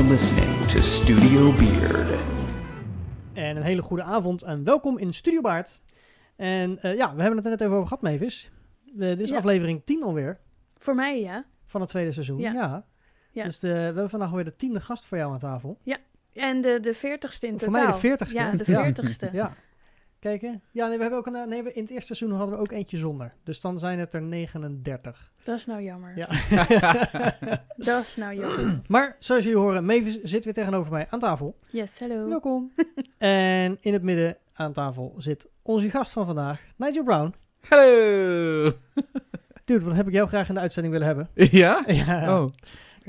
You're listening to Studio Beard. En een hele goede avond en welkom in Studio Baard. En eh, ja, we hebben het er net even over gehad, Mavis. Eh, dit is Ja. aflevering 10 alweer Voor mij, ja. van het tweede seizoen. Ja. Ja. Ja. Dus de, we hebben vandaag weer de tiende gast voor jou aan tafel. En de, de veertigste in Voor totaal. mij de veertigste. Ja, de Ja. veertigste. Ja. Kijk, hè? Ja, nee, we hebben ook een, eh, nee, we- in het eerste seizoen hadden we ook eentje zonder. Dus dan zijn het er 39. Dat is nou jammer. Ja. Dat is nou jammer. maar zoals jullie horen, Mavis zit weer tegenover mij aan tafel. Yes, hello. Welkom. en in het midden aan tafel zit onze gast van vandaag, Nigel Brown. Hallo! Dude, wat heb ik jou graag in de uitzending willen hebben? Ja? Ja. Oh.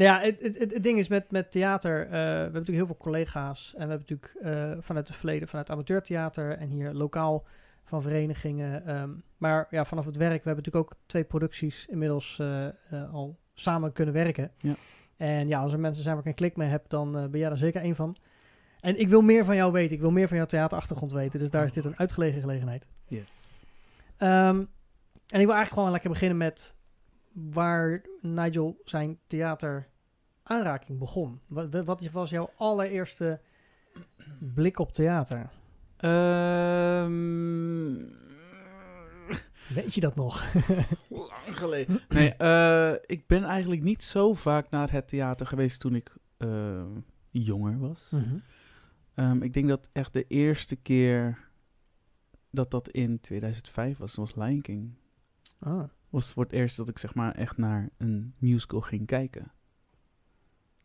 Nou ja, het, het, het, ding is met, met theater, eh, we hebben natuurlijk heel veel collega's en we hebben natuurlijk eh, vanuit het verleden, vanuit amateurtheater en hier lokaal van verenigingen. ehm, maar ja, vanaf het werk, we hebben natuurlijk ook twee producties inmiddels eh, al samen kunnen werken. Ja. En ja, als er mensen zijn waar ik een klik mee heb, dan ben jij er zeker één van. En ik wil meer van jou weten, ik wil meer van jouw theaterachtergrond weten, dus daar is dit een uitgelegen gelegenheid. Yes. Ehm, en ik wil eigenlijk gewoon lekker beginnen met waar Nigel zijn theater aanraking begon. Wat, wat was jouw allereerste blik op theater? Ehm Weet je dat nog? lang geleden. Nee, eh, ik ben eigenlijk niet zo vaak naar het theater geweest toen ik eh, jonger was. Mhm. Ehm, ik denk dat echt de eerste keer dat dat in 2005 was, was Lion King. Ah. Was voor het eerst dat ik zeg maar echt naar een musical ging kijken.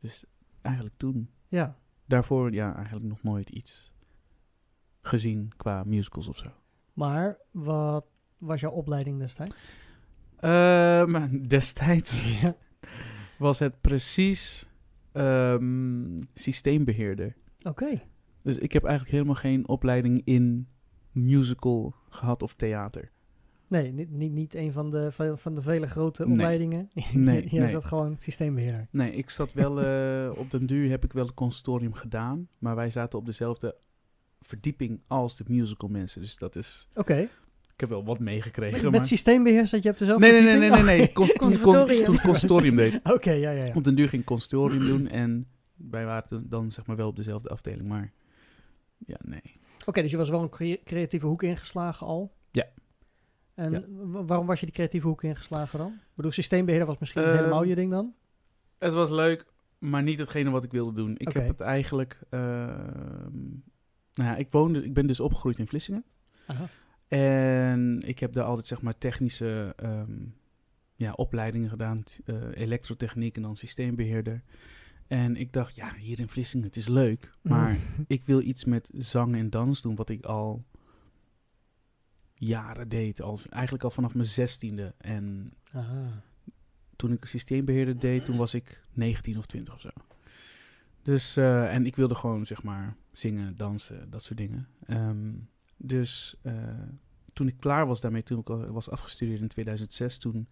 Dus eigenlijk toen. Ja. Daarvoor ja, eigenlijk nog nooit iets gezien qua musicals of zo. Maar wat was jouw opleiding destijds? Ehm, destijds Ja. was het precies ehm, systeembeheerder. Oké. Dus ik heb eigenlijk helemaal geen opleiding in musical gehad of theater. Nee, niet, niet, niet een van de, van de vele grote opleidingen. Nee, Jij nee. zat gewoon systeembeheerder. Nee, ik zat wel eh, op den duur heb ik wel het consortium gedaan, maar wij zaten op dezelfde verdieping als de musical mensen. Dus dat is, Oké. ik heb wel wat meegekregen. Met, maar... met systeembeheer zat je op dezelfde nee, nee, nee, nee, nee, nee. verdieping? Cons- toen, con- Conservatorium. toen ik consortium deed. Oké, ja, ja, ja. Op den duur ging consortium doen en wij waren dan zeg maar wel op dezelfde afdeling, maar ja, nee. Oké, dus je was wel een crea- creatieve hoek ingeslagen al? Ja. En Ja. waarom was je die creatieve hoek ingeslagen dan? Ik bedoel, systeembeheerder was misschien niet Ehm, helemaal je ding dan? Het was leuk, maar niet hetgene wat ik wilde doen. Ik heb het eigenlijk, ehm, nou ja, ik woonde, ik ben dus opgegroeid in Vlissingen. Aha. En ik heb daar altijd zeg maar technische ehm, ja, opleidingen gedaan. eh, elektrotechniek en dan systeembeheerder. En ik dacht, ja, hier in Vlissingen, het is leuk. Maar Mhm. ik wil iets met zang en dans doen, wat ik al jaren deed. Al, eigenlijk al vanaf mijn zestiende. En Aha. toen ik systeembeheerder deed, toen was ik 19 of 20 of zo. Dus, eh, en ik wilde gewoon, zeg maar, zingen, dansen, dat soort dingen. Ehm, dus eh, toen ik klaar was daarmee, toen ik was afgestudeerd in 2006, toen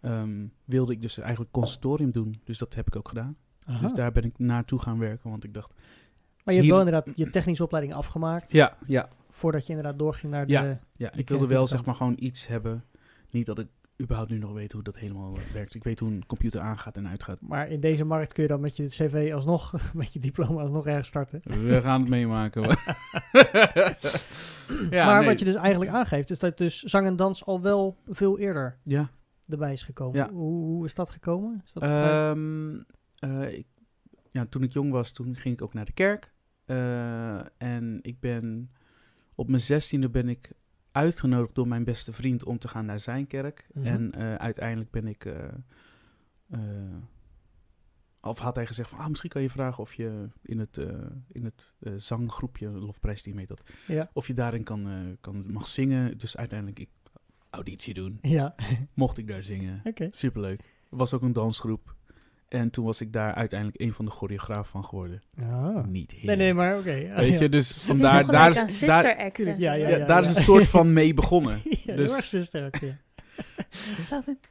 ehm, wilde ik dus eigenlijk conservatorium doen. Dus dat heb ik ook gedaan. Aha. Dus daar ben ik naartoe gaan werken, want ik dacht... maar je hebt hier- wel inderdaad je technische opleiding afgemaakt. Ja, ja, Voordat je inderdaad doorging naar de... Ja. Ik wilde wel, zeg maar, gewoon iets hebben. Niet dat ik überhaupt nu nog weet hoe dat helemaal werkt. Ik weet hoe een computer aangaat en uitgaat. Maar in deze markt kun je dan met je cv alsnog, met je diploma alsnog ergens starten. We gaan het meemaken. ja, maar nee. wat je dus eigenlijk aangeeft, is dat dus zang en dans al wel veel eerder Ja. erbij is gekomen. Ja. Hoe, hoe is dat gekomen? Is dat Ehm, eh, ik, ja, toen ik jong was, toen ging ik ook naar de kerk. Eh, en ik ben op mijn zestiende ben ik uitgenodigd door mijn beste vriend om te gaan naar zijn kerk. Mhm. En eh, uiteindelijk ben ik. eh, eh, of had hij gezegd van, ah, misschien kan je vragen of je in het, in het zanggroepje, lofprijsteam heet dat, ja. of je daarin kan, kan, mag zingen. Dus uiteindelijk ik auditie doen. Ja, Mocht ik daar zingen. oké. Superleuk. Er was ook een dansgroep. En toen was ik daar uiteindelijk een van de choreografen van geworden. Ah. Niet heel. Nee, nee, maar oké. Weet ja. je, dus vandaar, daar is, daar, sister act. Ja, ja, ja, ja. daar is een soort van mee begonnen. Ja, Dus- heel erg zuster ook, ja.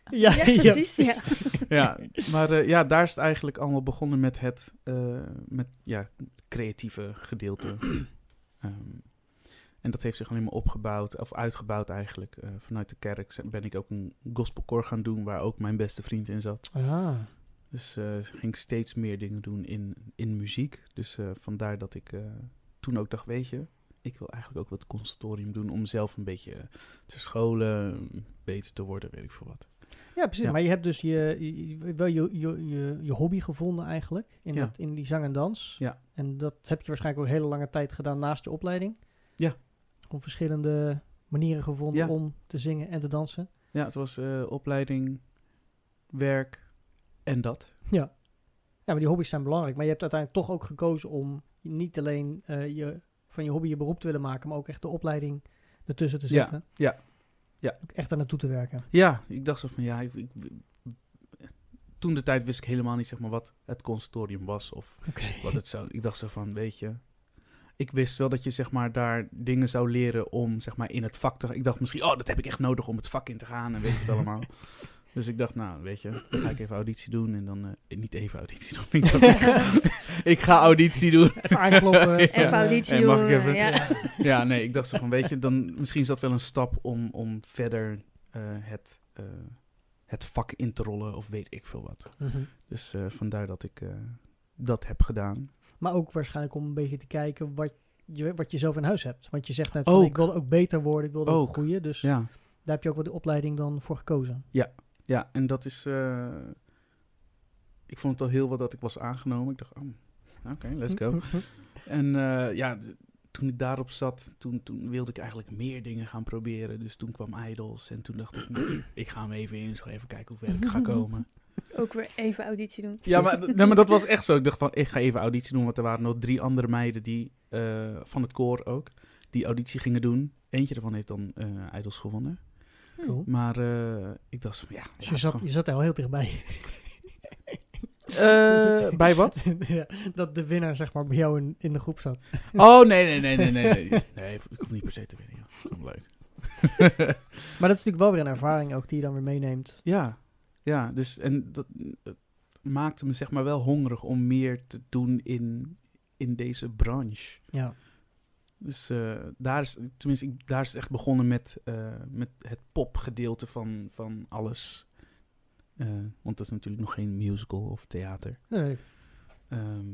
Ja, Ja, precies. Ja. ja, maar eh, ja, daar is het eigenlijk allemaal begonnen met het eh, met, ja, creatieve gedeelte. Ehm, en dat heeft zich alleen maar opgebouwd, of uitgebouwd eigenlijk. Eh, vanuit de kerk ben ik ook een gospelkoor gaan doen, waar ook mijn beste vriend in zat. Ah. Dus eh, ging ik steeds meer dingen doen in, in muziek. Dus eh, vandaar dat ik eh, toen ook dacht, weet je, ik wil eigenlijk ook wat conservatorium doen om zelf een beetje te scholen, beter te worden, weet ik veel wat. Ja, precies. Ja. Maar je hebt dus je, wel je, je, je, je hobby gevonden eigenlijk. In, Ja. dat, in die zang en dans. Ja. En dat heb je waarschijnlijk ook hele lange tijd gedaan naast je opleiding. Ja. Om verschillende manieren gevonden Ja. om te zingen en te dansen. Ja, het was opleiding, werk en dat. Ja. Ja, maar die hobby's zijn belangrijk. Maar je hebt uiteindelijk toch ook gekozen om niet alleen eh, je, van je hobby je beroep te willen maken, maar ook echt de opleiding ertussen te Ja, zetten. ja, ja. Ook echt daar naartoe te werken. Ja, ik dacht zo van ja, ik, ik- toen de tijd wist ik helemaal niet zeg maar wat het conservatorium was of wat het zou. Ik dacht zo van, weet je, ik wist wel dat je zeg maar daar dingen zou leren om zeg maar in het vak te. Ik dacht misschien, oh, dat heb ik echt nodig om het vak in te gaan en weet het allemaal. Dus ik dacht, nou, weet je, dan ga ik even auditie doen en dan eh, niet even auditie doen. Ik, dacht, ik ga auditie doen. Even aankloppen. Ja. Even eh, auditie Hey, mag doen. ik even? Ja. Ja, nee, ik dacht zo van, weet je, dan misschien is dat wel een stap om, om verder eh, het, eh, het vak in te rollen of weet ik veel wat. mhm. Dus eh, vandaar dat ik eh, dat heb gedaan. Maar ook waarschijnlijk om een beetje te kijken wat je, wat je zelf in huis hebt. Want je zegt net, van, Ook. ik wilde ook beter worden, ik wilde ook, Ook. groeien. Dus Ja, daar heb je ook wel de opleiding dan voor gekozen. ja en dat is... eh, ik vond het al heel wat dat ik was aangenomen. Ik dacht, oh, oké, let's go. En eh, ja, toen ik daarop zat, toen, toen wilde ik eigenlijk meer dingen gaan proberen. Dus toen kwam Idols en toen dacht ik, nee, ik ga hem even inschrijven, kijken hoe ver ik ga komen. Ook weer even auditie doen. Ja, maar, nee, maar dat was echt zo. Ik dacht van, ik ga even auditie doen, want er waren nog drie andere meiden die, eh, van het koor ook, die auditie gingen doen. Eentje daarvan heeft dan eh Idols gewonnen. Cool. Maar eh, ik dacht van, ja. Dus ja, je, zat, gewoon- je zat er al heel dichtbij. Eh, bij wat? ja, dat de winnaar zeg maar bij jou in, in de groep zat. Oh, nee, nee, nee, nee, nee. Nee, nee ik hoef niet per se te winnen, joh. Dat is wel leuk. Maar dat is natuurlijk wel weer een ervaring ook die je dan weer meeneemt. Ja, ja, dus en dat eh, maakte me zeg maar wel hongerig om meer te doen in, in deze branche. Ja. Dus eh, daar is, tenminste, ik, daar is echt begonnen met, eh, met het popgedeelte van, van alles. Eh, want dat is natuurlijk nog geen musical of theater. Nee, Ehm,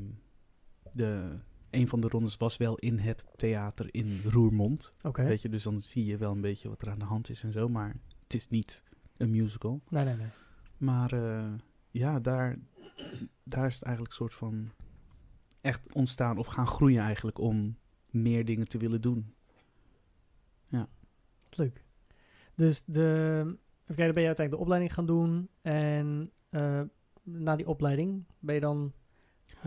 de, een van de rondes was wel in het theater in Roermond. Oké. Weet je, dus dan zie je wel een beetje wat er aan de hand is en zo. Maar het is niet een musical. Nee, nee, nee. Maar ja, daar, daar is het eigenlijk een soort van echt ontstaan of gaan groeien eigenlijk om meer dingen te willen doen. Leuk. Dus de, even kijken, dan ben je uiteindelijk de opleiding gaan doen. En eh, na die opleiding ben je dan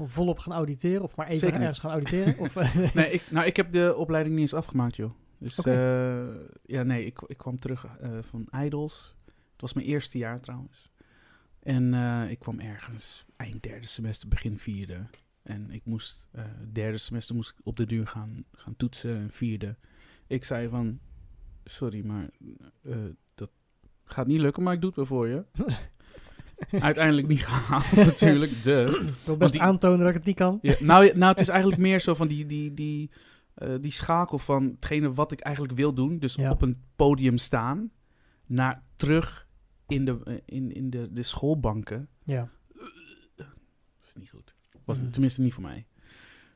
volop gaan auditeren? Of maar even Zeker ergens gaan auditeren? of, Nee, ik, nou, ik heb de opleiding niet eens afgemaakt, joh. Dus eh, ja, nee, ik, ik kwam terug eh, van Idols. Het was mijn eerste jaar trouwens. En ik kwam ergens eind derde semester, begin vierde. En ik moest, eh derde semester moest ik op de duur gaan, gaan toetsen. En vierde. Ik zei van, sorry, maar eh, dat gaat niet lukken, maar ik doe het wel voor je. Uiteindelijk niet gehaald, natuurlijk. De. ik wil best die- aantonen dat ik het niet kan. Ja, nou, nou, het is eigenlijk meer zo van die, die, die, eh, die schakel van hetgene wat ik eigenlijk wil doen. Dus Ja. op een podium staan, naar terug in de, in, in de, de schoolbanken. Ja. Dat is niet goed. Was Mm. tenminste niet voor mij.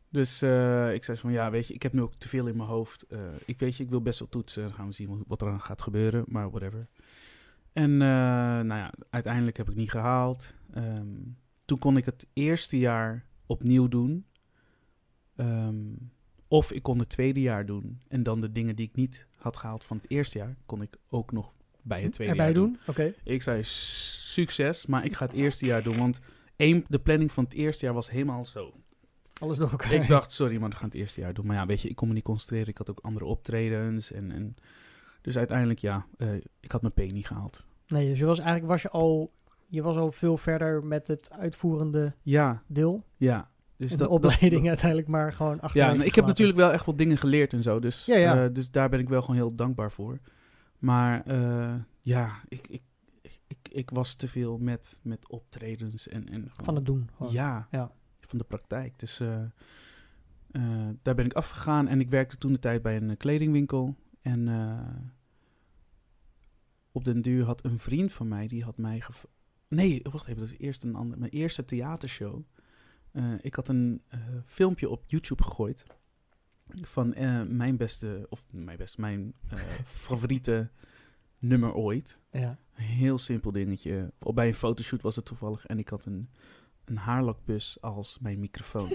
Dus eh, ik zei van, ja, weet je, ik heb nu ook te veel in mijn hoofd. Eh, ik weet je, ik wil best wel toetsen. Dan gaan we zien wat er aan gaat gebeuren, maar whatever. En eh, nou ja, uiteindelijk heb ik niet gehaald. Ehm, toen kon ik het eerste jaar opnieuw doen. Ehm, of ik kon het tweede jaar doen. En dan de dingen die ik niet had gehaald van het eerste jaar, kon ik ook nog bij het tweede Erbij jaar doen. doen? Oké. Ik zei "S- succes, maar ik ga het eerste jaar doen. Want de planning van het eerste jaar was helemaal zo. Alles door elkaar. Ik dacht, sorry, maar we gaan het eerste jaar doen. Maar ja, weet je, ik kon me niet concentreren. Ik had ook andere optredens. En, en dus uiteindelijk, ja, eh, ik had mijn P niet gehaald. Nee, dus je was eigenlijk was je al, je was al veel verder met het uitvoerende Ja, deel. ja. Dus dat, de opleiding uiteindelijk maar gewoon Ja, achterwege nou, ik heb natuurlijk wel echt wat dingen geleerd en zo. Dus, Ja, ja. eh, dus daar ben ik wel gewoon heel dankbaar voor. Maar eh, ja, ik, ik, ik, ik was te veel met, met optredens en, en gewoon- Van het doen. Ja, Ja. van de praktijk. Dus eh, eh, daar ben ik afgegaan en ik werkte toen de tijd bij een eh, kledingwinkel. En op den duur had een vriend van mij, die had mij gev- Nee, wacht even. Dat is eerst een ander. Mijn eerste theatershow. Ik had een filmpje op YouTube gegooid. Van mijn beste, of mijn beste, mijn favoriete nummer ooit. Ja. Heel simpel dingetje. Op bij een fotoshoot was het toevallig. En ik had een, een haarlakbus als mijn microfoon.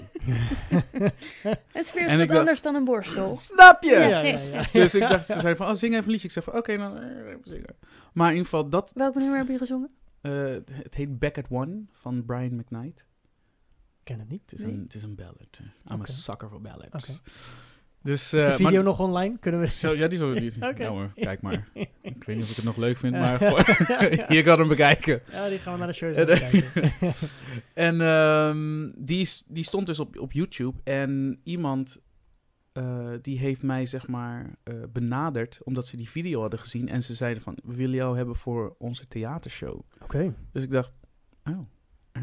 Het is weer wat dacht- anders dan een borstel. Snap je? Ja, ja, ja. Dus ik dacht, ze zeiden van, oh, zing even een liedje. Ik zei van, oké, dan eh, even zingen. Maar in ieder geval, dat, Welk nummer heb je gezongen? eh, het heet Back at One van Brian McKnight. ken het niet. Het is, Nee. een, het is een ballad. I'm a sucker for ballads. Oké. Dus, Is de eh, video maar- nog online? Kunnen we... Zo, ja, die is die is- Oké. Nou hoor, kijk maar. Ik weet niet of ik het nog leuk vind, Ja. maar je kan hem bekijken. Ja, die gaan we naar de show eh, kijken. En ehm, die, is- die stond dus op, op YouTube. En iemand eh, die heeft mij zeg maar eh, benaderd omdat ze die video hadden gezien. En ze zeiden van, we willen jou hebben voor onze theatershow. Oké. Dus ik dacht, oh,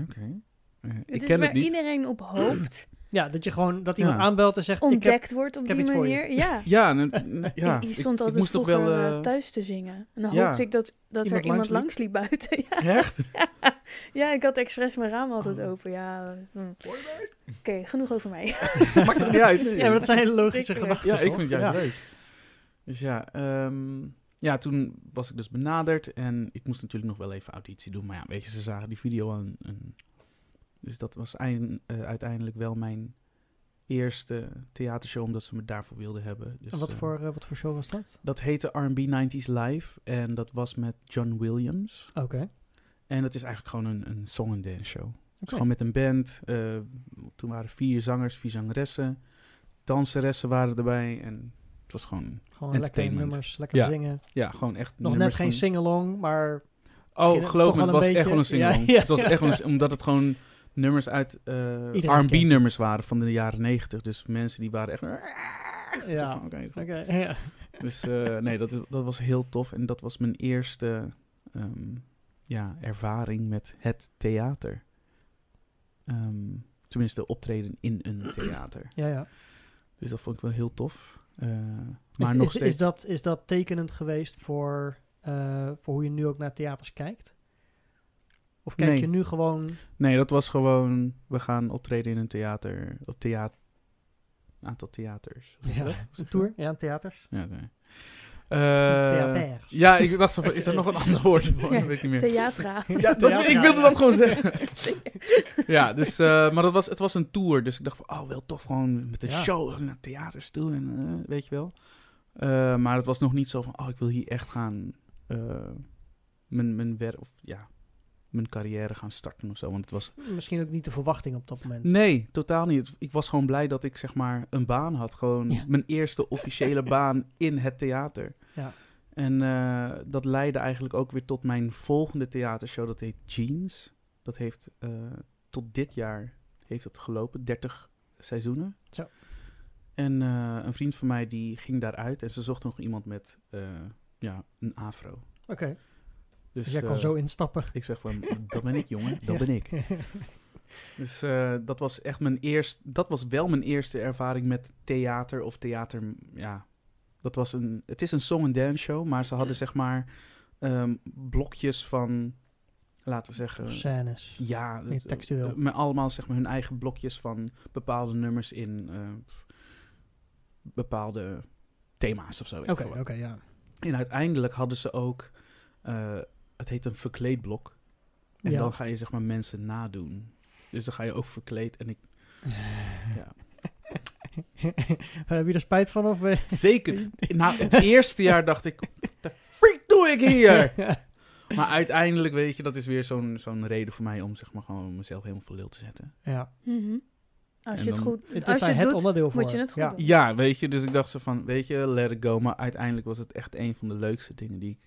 oké. Het ik is ken waar het niet. iedereen op hoopt. Ja, dat je gewoon, dat iemand Ja. aanbelt en zegt, ik heb... Ontdekt wordt op ik heb die iets voor je. manier. Ja. Ja, en, ja. je ik- stond ik, altijd vroeger wel... eh, eh, thuis te zingen. En dan ja. hoopte ik dat, dat Iemand er iemand langs liep buiten. ja. Echt? ja, ik had expres mijn raam altijd Oh. open. Ja, hm. Oké, genoeg over mij. Maakt toch niet uit? Ja, maar dat zijn hele logische gedachten, Ja, ik vind het juist Ja. leuk. Dus ja, ehm, ja, toen was ik dus benaderd en ik moest natuurlijk nog wel even auditie doen. Maar ja, weet je, ze zagen die video al. En, en- dus dat was eind- eh, uiteindelijk wel mijn eerste theatershow, omdat ze me daarvoor wilden hebben. Dus, En wat eh, voor, eh, wat voor show was dat? Dat heette R&B 90s Live en dat was met John Williams. Oké. En dat is eigenlijk gewoon een, een song and dance show. Dus gewoon met een band. toen waren vier zangers, vier zangeressen. Danseressen waren erbij en het was gewoon Gewoon lekker nummers, lekker Ja. zingen. Ja, gewoon echt Nog net geen sing-along, maar... Oh, geloof me, het was echt wel een beetje. Ja, single. ja, Het was echt een, omdat het gewoon nummers uit eh Iedereen R&B kent nummers het. waren van de jaren negentig. Dus mensen die waren echt... Ja, Van, oké, ja. Dus eh, nee, dat, dat was heel tof. En dat was mijn eerste ehm, ja, ervaring met het theater. Ehm, tenminste, optreden in een theater. ja, ja. Dus dat vond ik wel heel tof. Eh, maar is, nog is, steeds... is, dat, is dat tekenend geweest voor, eh, voor hoe je nu ook naar theaters kijkt? Of kijk Nee. je nu gewoon... Nee, dat was gewoon... We gaan optreden in een theater. Op theater... aantal theaters. Ja, een tour? Ja, theaters. Ja, nee. Eh, Theaters. ja, ik dacht zo van, is er nog een ander woord voor? Dat weet ik niet meer. Theatra. Ja, Dat- ik wilde ja. dat gewoon zeggen. ja, dus, eh, maar dat was, het was een tour. Dus ik dacht van, oh, wel tof gewoon met een Ja. show naar theaters toe. En, eh, weet je wel. Eh, maar het was nog niet zo van, oh, ik wil hier echt gaan eh, mijn, mijn werk, of ja, mijn carrière gaan starten of zo. Want het was, Misschien ook niet de verwachting op dat moment. nee, totaal niet. Ik was gewoon blij dat ik zeg maar een baan had. Gewoon Ja. mijn eerste officiële baan in het theater. Ja. En eh, dat leidde eigenlijk ook weer tot mijn volgende theatershow. Dat heet Jeans. Dat heeft eh, tot dit jaar heeft het gelopen. 30 seizoenen. Zo. En eh, een vriend van mij die ging daaruit. En ze zocht nog iemand met ja, een afro. Oké, dus jij kan eh, zo instappen. Ik zeg van, dat ben ik jongen. Dat Ja. ben ik. Dus eh, dat was echt mijn eerste... Dat was wel mijn eerste ervaring met theater of theater... Ja, dat was een... Het is een song and dance show, maar ze hadden zeg maar ehm, blokjes van... Laten we zeggen... Scènes. Ja, Meer textueel. eh, met allemaal zeg maar hun eigen blokjes van bepaalde nummers in bepaalde thema's of zo. Oké, oké, ja. En uiteindelijk hadden ze ook, het heet een verkleedblok. En Ja. dan ga je zeg maar mensen nadoen. Dus dan ga je ook verkleed. En ik, ja. Heb je er spijt van of ben je- Zeker. Nou, het eerste jaar dacht ik, what the freak doe ik hier? Maar uiteindelijk, weet je, dat is weer zo'n zo'n reden voor mij om zeg maar gewoon mezelf helemaal voor lul te zetten. ja, Mhm. Als En je het dan- goed het is als je het het doet, onderdeel voor. moet je het goed ja. doen. Ja, weet je, dus ik dacht zo van, weet je, let it go. Maar uiteindelijk was het echt een van de leukste dingen die ik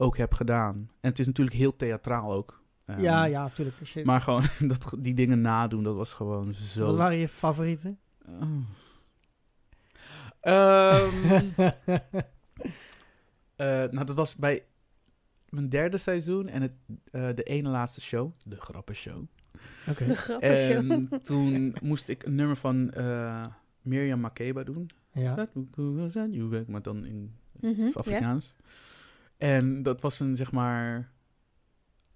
ook heb gedaan. En het is natuurlijk heel theatraal ook. Ehm, Ja, ja, natuurlijk. Maar gewoon dat, die dingen nadoen, dat was gewoon zo... Wat waren je favorieten? Oh. Ehm, eh, nou, dat was bij mijn derde seizoen en het, eh, de ene laatste show, de grappenshow. Oké. De grappige En toen moest ik een nummer van eh Mirjam Makeba doen. Ja. Maar dan in Mhm. Afrikaans. En dat was een, zeg maar...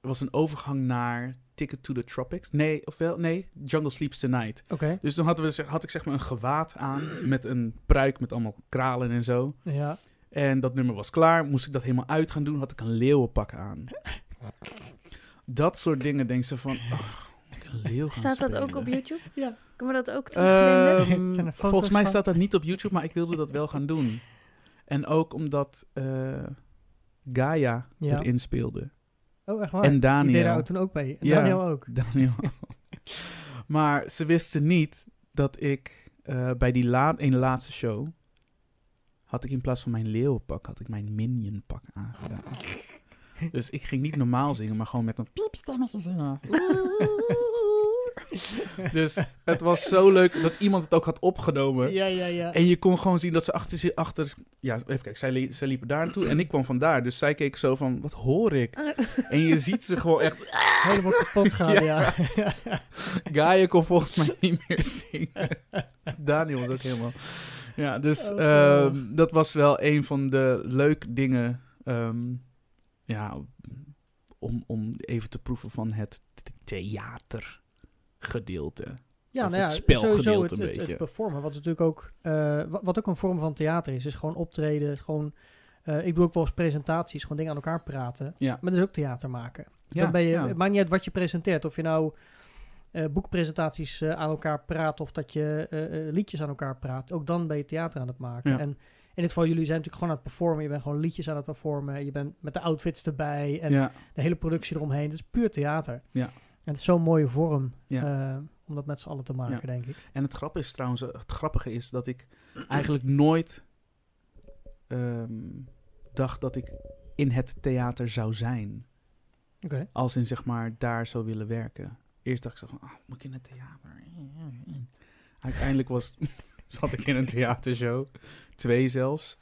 was een overgang naar Ticket to the Tropics. Nee, ofwel, nee, Jungle Sleeps Tonight. Oké, Dus dan hadden we, zeg- had ik zeg maar een gewaad aan met een pruik met allemaal kralen en zo. ja. En dat nummer was klaar. Moest ik dat helemaal uit gaan doen, had ik een leeuwenpak aan. Dat soort dingen denk ze van, ach, ik een leeuw gaan Staat dat ook op YouTube? Ja. Kunnen we dat ook terugvinden? Ehm, volgens mij van? staat dat niet op YouTube, maar ik wilde dat wel gaan doen. En ook omdat eh, Gaia Ja. erin speelde. Oh, echt waar? En Die deed Daniel. daar ook toen ook mee. En Ja. Daniel ook. Daniel. maar ze wisten niet dat ik eh, bij die la ene laatste show... had ik in plaats van mijn leeuwenpak, had ik mijn minionpak aangedaan. dus ik ging niet normaal zingen, maar gewoon met een piepstemmetje zingen. dus het was zo leuk dat iemand het ook had opgenomen. Ja, ja, ja. En je kon gewoon zien dat ze achter... achter ja, even kijken. Zij, li- zij liepen daar naartoe en ik kwam vandaar. Dus zij keek zo van, wat hoor ik? En je ziet ze gewoon echt... Helemaal kapot gaan, Ja. ja. Gaia kon volgens mij niet meer zingen. Daniel was ook helemaal... Ja, dus Oh, ehm, dat was wel een van de leuke dingen... ehm, ja, om, om even te proeven van het theatergedeelte. Ja, nou ja, het spelgedeelte sowieso het, een het, performen, wat natuurlijk ook, eh, wat, ook een vorm van theater is, is gewoon optreden, gewoon, eh, ik doe ook wel eens presentaties, gewoon dingen aan elkaar praten, Ja. maar dat is ook theater maken. Ja, dan ben je, ja. het maakt niet uit wat je presenteert, of je nou eh, boekpresentaties aan elkaar praat, of dat je liedjes aan elkaar praat, ook dan ben je theater aan het maken. Ja. En in dit geval, jullie zijn natuurlijk gewoon aan het performen, je bent gewoon liedjes aan het performen, je bent met de outfits erbij, en ja, de hele productie eromheen, het is puur theater. Ja. Het is zo'n mooie vorm, Ja. eh, om dat met z'n allen te maken, Ja. denk ik. En het grappige is trouwens, het grappige is dat ik eigenlijk nooit ehm, dacht dat ik in het theater zou zijn. Als in zeg maar daar zou willen werken. Eerst dacht ik zo van, ah, moet ik in het theater? Uiteindelijk was, zat ik in een theatershow. Twee zelfs.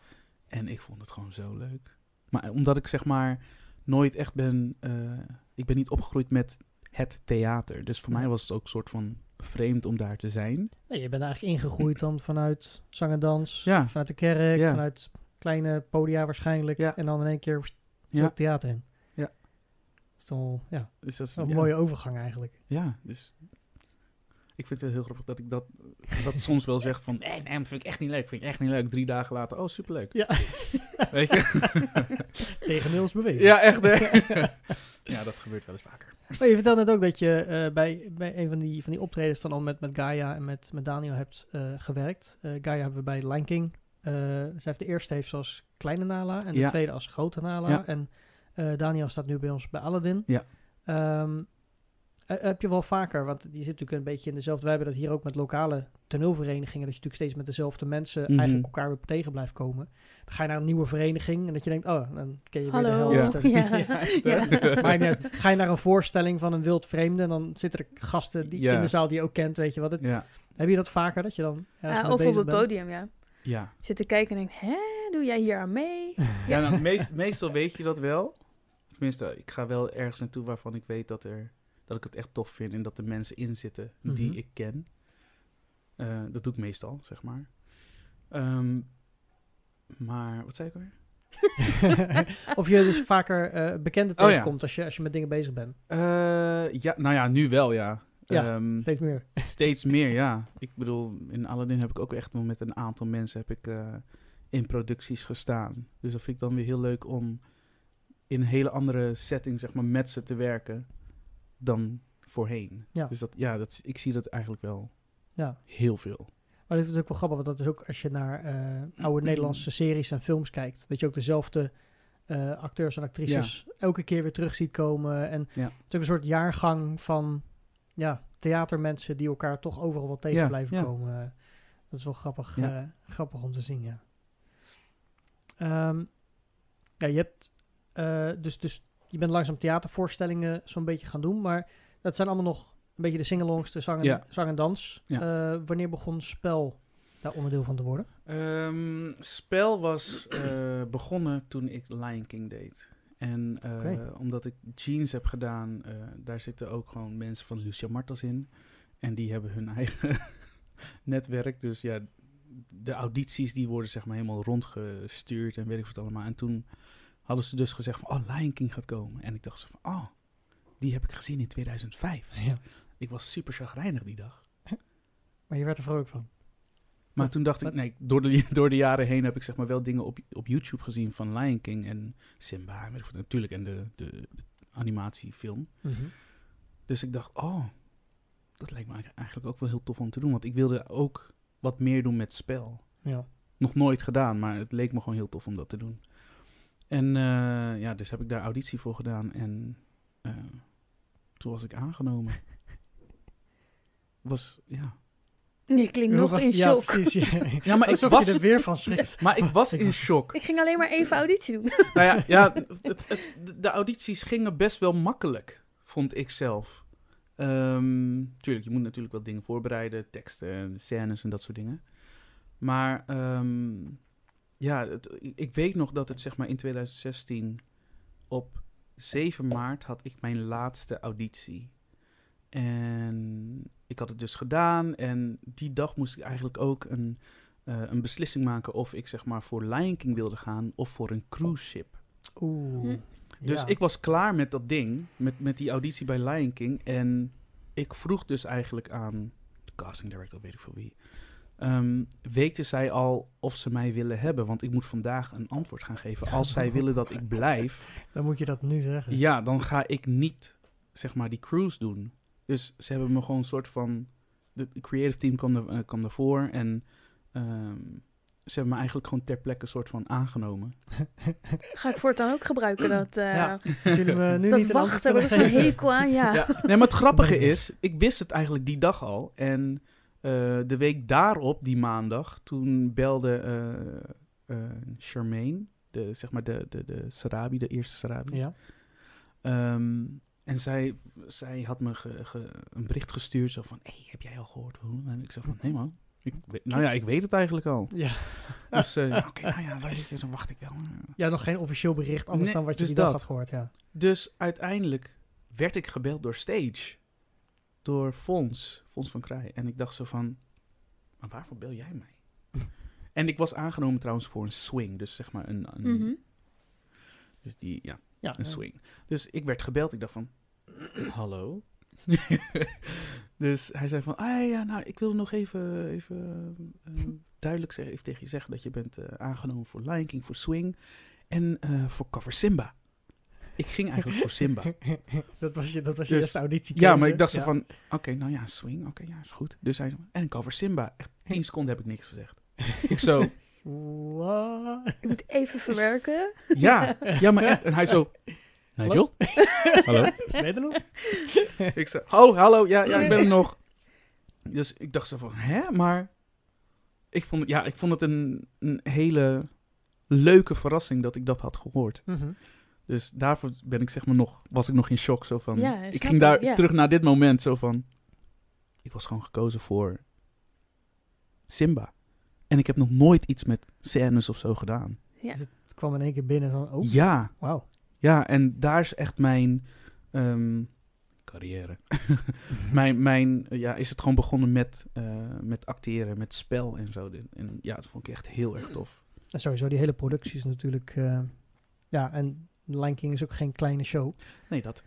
En ik vond het gewoon zo leuk. Maar omdat ik zeg maar nooit echt ben... eh, ik ben niet opgegroeid met het theater. Dus voor mij was het ook een soort van vreemd om daar te zijn. Je bent eigenlijk ingegroeid dan vanuit zang en dans, Ja. vanuit de kerk, Ja. vanuit kleine podia waarschijnlijk. En dan in één keer pst, zo het theater in. Ja. Dat is ja, Dus dat is een mooie overgang eigenlijk. Ja, dus ik vind het heel grappig dat ik dat, dat soms wel zeg van... Nee, nee, dat vind ik echt niet leuk. vind ik echt niet leuk. Drie dagen later, oh, superleuk. Ja. Weet je? Bewezen. ja, echt hè? ja, dat gebeurt wel eens vaker. Maar je vertelde net ook dat je eh, bij, bij een van die, van die optredens dan al met, met Gaia en met, met Daniel hebt eh, gewerkt. Eh, Gaia hebben we bij Lion King. Eh, zij heeft de eerste heeft ze als kleine Nala en de Ja. tweede als grote Nala. Ja. En eh, Daniel staat nu bij ons bij Aladdin. Ja. Ehm, eh, heb je wel vaker, want die zit natuurlijk een beetje in dezelfde... Wij hebben dat hier ook met lokale toneelverenigingen... dat je natuurlijk steeds met dezelfde mensen Mhm. eigenlijk elkaar weer tegen blijft komen. Dan ga je naar een nieuwe vereniging en dat je denkt... oh, dan ken je weer Hallo. de helft. Ja. Ja. uit. Ga je naar een voorstelling van een wild vreemde... en dan zitten er gasten die Ja. in de zaal die je ook kent, weet je wat. Het, ja. Heb je dat vaker, dat je dan Ja, of op het bent? podium, ja. Ja, Zitten kijken en denkt, hè, doe jij hier aan mee? ja nou, meest, meestal weet je dat wel. Tenminste, ik ga wel ergens naartoe waarvan ik weet dat, er, dat ik het echt tof vind... en dat er mensen in zitten die Mhm. ik ken. Eh, dat doe ik meestal, zeg maar. Ehm, maar, wat zei ik alweer? of je dus vaker eh bekenden Oh ja. tegenkomt als, je, als je met dingen bezig bent. Eh, ja, nou ja, nu wel, ja. Ja, Ehm, Steeds meer. steeds meer, ja. Ik bedoel, in Aladdin heb ik ook echt met een aantal mensen heb ik, in producties gestaan. Dus dat vind ik dan weer heel leuk om in een hele andere setting, zeg maar, met ze te werken dan voorheen. Ja. Dus dat, ja, dat, ik zie dat eigenlijk wel Ja. heel veel. Maar dit is ook wel grappig, want dat is ook als je naar eh, oude Nederlandse series en films kijkt, dat je ook dezelfde eh, acteurs en actrices elke keer weer terug ziet komen. En Ja. het is ook een soort jaargang van ja, theatermensen die elkaar toch overal wel tegen Ja, blijven komen. Dat is wel grappig, eh, grappig om te zien, ja. Ehm, ja, je hebt dus, dus je bent langzaam theatervoorstellingen zo'n beetje gaan doen, maar dat zijn allemaal nog een beetje de singalongs, de zang en, Ja. zang en dans. Ja. Eh, wanneer begon spel daar onderdeel van te worden? Ehm, spel was eh, begonnen toen ik Lion King deed. En eh, omdat ik jeans heb gedaan, eh, daar zitten ook gewoon mensen van Lucia Martels in. En die hebben hun eigen netwerk. Dus ja, de audities die worden zeg maar helemaal rondgestuurd en weet ik wat allemaal. En toen hadden ze dus gezegd van, oh, Lion King gaat komen. En ik dacht zo van, oh, die heb ik gezien in 2005. Ja. Ik was super chagrijnig die dag. Maar je werd er vrolijk van. Maar Wat- toen dacht ik, nee, door de, door de jaren heen heb ik zeg maar wel dingen op, op YouTube gezien van Lion King en Simba. en ik natuurlijk, en de, de, de animatiefilm. Dus ik dacht, oh, dat lijkt me eigenlijk- eigenlijk ook wel heel tof om te doen. Want ik wilde ook wat meer doen met spel. Ja. Nog nooit gedaan, maar het leek me gewoon heel tof om dat te doen. En eh, ja, dus heb ik daar auditie voor gedaan en eh, toen was ik aangenomen. Was, ja. Je klinkt nog was- in ja, shock. precies. Ja, Ja, maar ik was, je er weer van schrikt. maar ik was in shock. Ik ging alleen maar even auditie doen. Nou ja, ja het, het, de- audities gingen best wel makkelijk, vond ik zelf. Ehm, tuurlijk, je moet natuurlijk wel dingen voorbereiden, teksten, en scènes en dat soort dingen. Maar ehm, ja, het, ik weet nog dat het zeg maar in 2016 op 7 maart had ik mijn laatste auditie. En ik had het dus gedaan en die dag moest ik eigenlijk ook een, eh, een beslissing maken of ik zeg maar voor Lion King wilde gaan of voor een cruise ship. Oeh. Hm. Dus Ja. ik was klaar met dat ding, met, met die auditie bij Lion King. En ik vroeg dus eigenlijk aan de casting director, weet ik veel wie. Ehm, weten zij al of ze mij willen hebben? Want ik moet vandaag een antwoord gaan geven. Als zij willen dat ik blijf, Dan moet je dat nu zeggen. ja, dan ga ik niet, zeg maar, die cruise doen. Dus ze hebben me gewoon een soort van... De creative team kwam, er, eh, kwam ervoor en ehm, ze hebben me eigenlijk gewoon ter plekke een soort van aangenomen. Ga ik voortaan ook gebruiken dat, eh, Ja, Als jullie me nu dat niet een wachten, ik zo'n geven. hekel aan, ja. Ja. Nee, maar het grappige is, ik wist het eigenlijk die dag al. En de week daarop, die maandag, toen belde eh eh, Charmaine, de, zeg maar de, de, de Sarabi, de eerste Sarabi. Ja. Ehm, en zij, zij had me ge- ge- een bericht gestuurd, zo van, hey, heb jij al gehoord hoe? En ik zei van, nee man. Ik weet, nou ja, ik weet het eigenlijk al. Ja. Dus eh, ja, oké, nou ja, weet dan wacht ik wel. ja, nog geen officieel bericht, anders Nee, dan wat je dus die dag had gehoord. Ja. Dus uiteindelijk werd ik gebeld door Stage. Door Fons, Fons van Krij. En ik dacht zo van, maar waarvoor bel jij mij? en ik was aangenomen trouwens voor een swing. Dus zeg maar een... een Mhm. Dus die, ja, Ja, een swing. Dus ik werd gebeld. Ik dacht van, hallo? dus hij zei van, ah ja, nou, ik wil nog even, even eh, duidelijk zeggen, even tegen je zeggen dat je bent eh, aangenomen voor Lion King, voor Swing en eh, voor Cover Simba. Ik ging eigenlijk voor Simba. dat was je, dat was je Dus- eerste auditie. Ja, maar ik dacht zo van, oké, nou ja, Swing, oké, ja, is goed. Dus hij zei, en Cover Simba. Echt tien seconden heb ik niks gezegd. ik zo, What? Ik moet even verwerken. ja, ja, maar echt. En hij zo, Nigel? Hallo? Ben je er nog? Ik zei, oh, hallo, ja, ja, ik ben er nog. Dus ik dacht zo van, hè, maar... Ik vond, ja, ik vond het een, een hele leuke verrassing dat ik dat had gehoord. Mhm. Dus daarvoor ben ik zeg maar nog, was ik nog in shock. Zo van, Ja, ik ging daar ja. terug naar dit moment zo van... Ik was gewoon gekozen voor Simba. En ik heb nog nooit iets met scènes of zo gedaan. Ja. Het kwam in één keer binnen van, oh, Ja, wauw. ja, en daar is echt mijn ehm, carrière. mijn, mijn, ja, is het gewoon begonnen met, eh, met acteren, met spel en zo. En ja, dat vond ik echt heel erg tof. En sowieso, die hele productie is natuurlijk... eh, ja, en Lion King is ook geen kleine show. Nee, dat.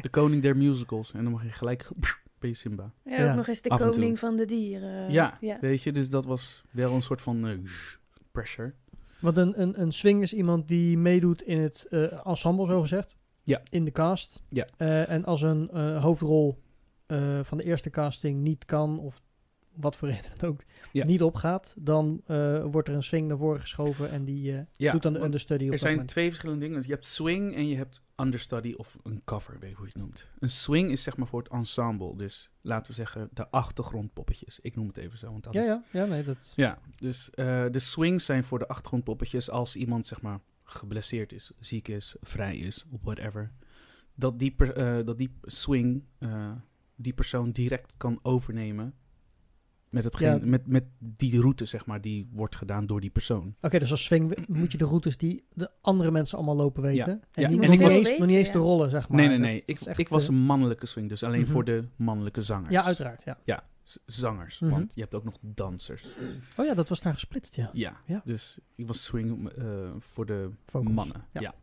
De koning der musicals. En dan mag je gelijk, je Simba. Ja, Ja. ook nog eens de Af koning van de dieren. ja, ja. weet je, dus dat was wel een soort van eh, pressure. Want een, een, een swing is iemand die meedoet in het eh, ensemble, zo gezegd. Ja. In de cast. Ja. Eh, en als een eh, hoofdrol eh, van de eerste casting niet kan, of wat voor reden dan ook, Ja. niet opgaat, dan eh, wordt er een swing naar voren geschoven en die eh, Ja, doet dan de understudy op Er zijn moment. twee verschillende dingen. Je hebt swing en je hebt understudy of een cover, weet ik hoe je het noemt. Een swing is zeg maar voor het ensemble. Dus laten we zeggen de achtergrondpoppetjes. Ik noem het even zo, want dat Ja, is... ja, ja, nee, dat... Ja, dus eh, de swings zijn voor de achtergrondpoppetjes als iemand zeg maar geblesseerd is, ziek is, vrij is, whatever. Dat die, per- dat die swing die persoon direct kan overnemen met, hetgeen, Ja. met, met die route zeg maar die wordt gedaan door die persoon. Oké, dus als swing moet je de routes die de andere mensen allemaal lopen weten. En Ja, niet, en nog, ik niet was- eens, nog niet eens de rollen, zeg maar. nee, nee, nee. dat Ik, ik was eh, een mannelijke swing, dus alleen Mhm. voor de mannelijke zangers. Ja, uiteraard, ja. Ja, zangers, Mhm. want je hebt ook nog dansers. Oh ja, dat was daar gesplitst, ja. Ja, dus ik was swing eh, voor de Vocals. mannen. Ja.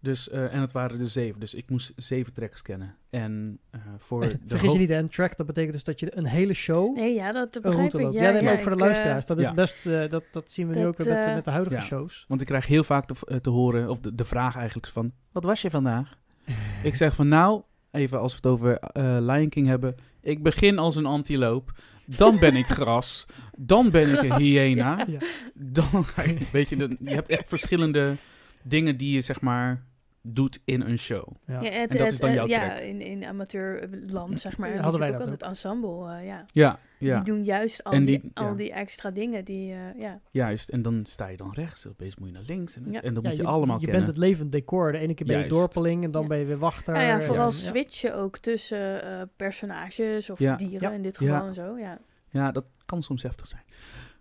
Dus, eh, en het waren er zeven. Dus ik moest zeven tracks kennen. En eh, voor de Vergis je niet, hè, een track, dat betekent dus dat je een hele show Nee, ja, dat een begrijp route ik. loopt. Ja, Ja, nee, maar ja, ook voor de ik, eh, luisteraars. Dat is best, eh, dat, dat zien we nu ook weer met, de- met de huidige ja. shows. Want ik krijg heel vaak te, te horen, of de, de vraag eigenlijk van... Wat was je vandaag? ik zeg van nou, even als we het over eh, Lion King hebben... Ik begin als een antiloop. Dan ben ik gras. Dan ben ik een hyena. Ja. Dan ga je, weet je, je hebt echt verschillende dingen die je zeg maar doet in een show. Ja. Ja, het, En dat het, is dan eh, jouw ja, track. in, in amateurland, zeg maar. Ja, en hadden wij dat ook. Het ensemble, eh, ja. Ja, ja, Die doen juist al, En die, die- al ja. die extra dingen die, eh, ja. juist. En dan sta je dan rechts, opeens moet je naar links. En, Ja. en dan Ja, moet je, allemaal je kennen. bent het levend decor. De ene keer ben je Juist. dorpeling en dan Ja. ben je weer wachter. Nou ja, vooral Ja. switchen ook tussen eh, personages of Ja. dieren Ja. in dit Ja. geval en zo, ja. Ja, dat kan soms heftig zijn.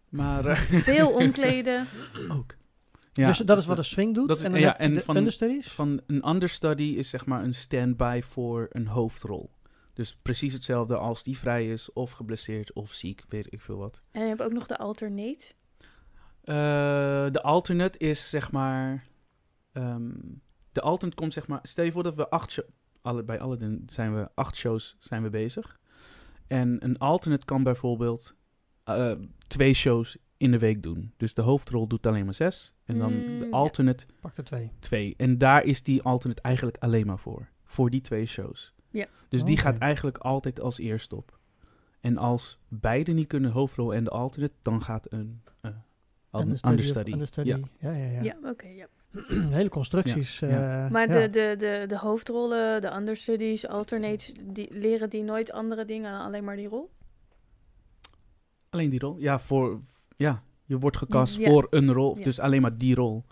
Maar eh, Veel omkleden. ook. Ja, dus dat is wat een swing doet. dat is- en dan ja, heb je en de van- understudies. van een understudy is zeg maar een stand-by voor een hoofdrol. Dus precies hetzelfde als die vrij is, of geblesseerd, of ziek, weet ik veel wat. En je hebt ook nog de alternate. Eh, de alternate is zeg maar. ehm, de alternate komt zeg maar. Stel je voor dat we acht shows. Alle, bij Aladdin zijn we acht shows zijn we bezig. En een alternate kan bijvoorbeeld eh, twee shows in de week doen. Dus de hoofdrol doet alleen maar zes. En dan Mm, de ja. alternate Pak er twee. twee. En daar is die alternate eigenlijk alleen maar voor. Voor die twee shows. Ja. Dus die Oké. gaat eigenlijk altijd als eerste op. En als beide niet kunnen, hoofdrol en de alternate, dan gaat een uh, Understudy understudy. Ja. Ja, ja, ja. Ja, oké, ja. Hele constructies. Ja. eh, Maar ja. de, de, de, de hoofdrollen, de understudies, alternates, die, leren die nooit andere dingen, alleen maar die rol? Alleen die rol? Ja, voor, ja je wordt gecast Ja. voor een rol, Ja. dus alleen maar die rol.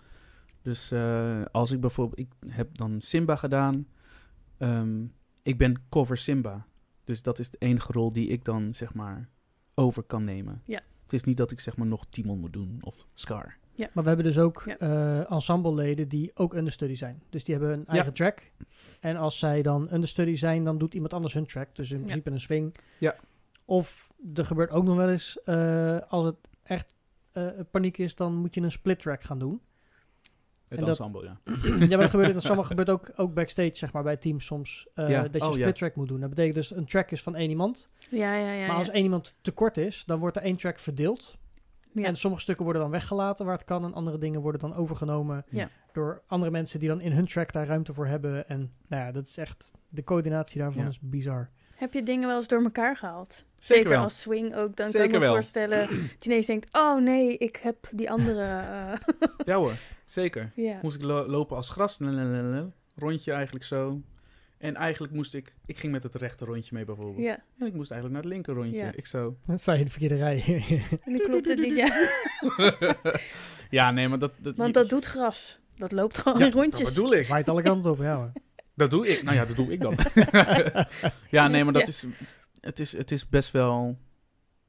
Dus eh, als ik bijvoorbeeld, ik heb dan Simba gedaan. Ehm, ik ben cover Simba. Dus dat is de enige rol die ik dan zeg maar over kan nemen. Ja. Het is niet dat ik zeg maar nog Timon moet doen of Scar. Maar we hebben dus ook Ja. eh, ensembleleden die ook understudy zijn. Dus die hebben een eigen track. En als zij dan understudy zijn, dan doet iemand anders hun track. Dus in Ja. principe een swing. Ja. Of er gebeurt ook nog wel eens, eh, als het echt paniek is, dan moet je een split track gaan doen. Het En dat- ensemble, ja. ja, maar dat gebeurt, dat sommige gebeurt ook, ook backstage, zeg maar, bij teams soms. eh, Ja. Dat je Oh, een ja. split track moet doen. Dat betekent dus, een track is van één iemand. Ja, ja, ja. maar als één iemand tekort is, dan wordt er één track verdeeld. Ja. En sommige stukken worden dan weggelaten waar het kan. En andere dingen worden dan overgenomen Ja. door andere mensen die dan in hun track daar ruimte voor hebben. En nou ja, dat is echt, de coördinatie daarvan Ja. is bizar. Heb je dingen wel eens door elkaar gehaald? Zeker wel. als swing ook. Dan kan ik me wel. voorstellen dat je ineens denkt... Oh nee, ik heb die andere... eh, Ja hoor, zeker. Moest ik lo- lopen als gras, lalalala, rondje eigenlijk zo. En eigenlijk moest ik, ik ging met het rechte rondje mee bijvoorbeeld. ja, En ik moest eigenlijk naar het linker rondje. Ik zo. Dan sta je in de verkeerde rij. en dan klopt het niet. Ja. ja, nee, maar dat... dat Want dat doet gras. Dat loopt gewoon ja, in rondjes. Dat bedoel ik. Waait alle kanten op, ja hoor. Dat doe ik. Nou ja, dat doe ik dan. ja, nee, maar dat Ja. is... Het is, het is best wel...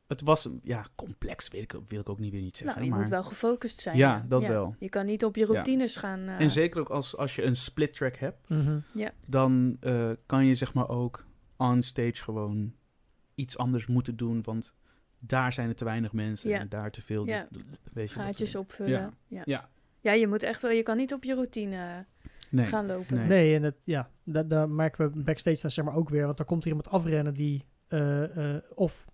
Het was, ja, complex, weet ik, wil ik ook niet weer niet zeggen. Nou, je maar, moet wel gefocust zijn. Ja, dat wel. Je kan niet op je routines gaan... eh, En zeker ook als, als je een split track hebt, Mhm. dan eh, kan je zeg maar ook on stage gewoon iets anders moeten doen, want daar zijn er te weinig mensen Ja. en daar te veel. Ja. Dus, weet je, gaatjes opvullen. Ja. Ja. Ja. Ja. je moet echt wel... Je kan niet op je routine. Nee. gaan lopen. Nee. Nee, en het, ja, dat, daar merken we backstage dan zeg maar ook weer. Want dan komt er iemand afrennen die eh, eh, of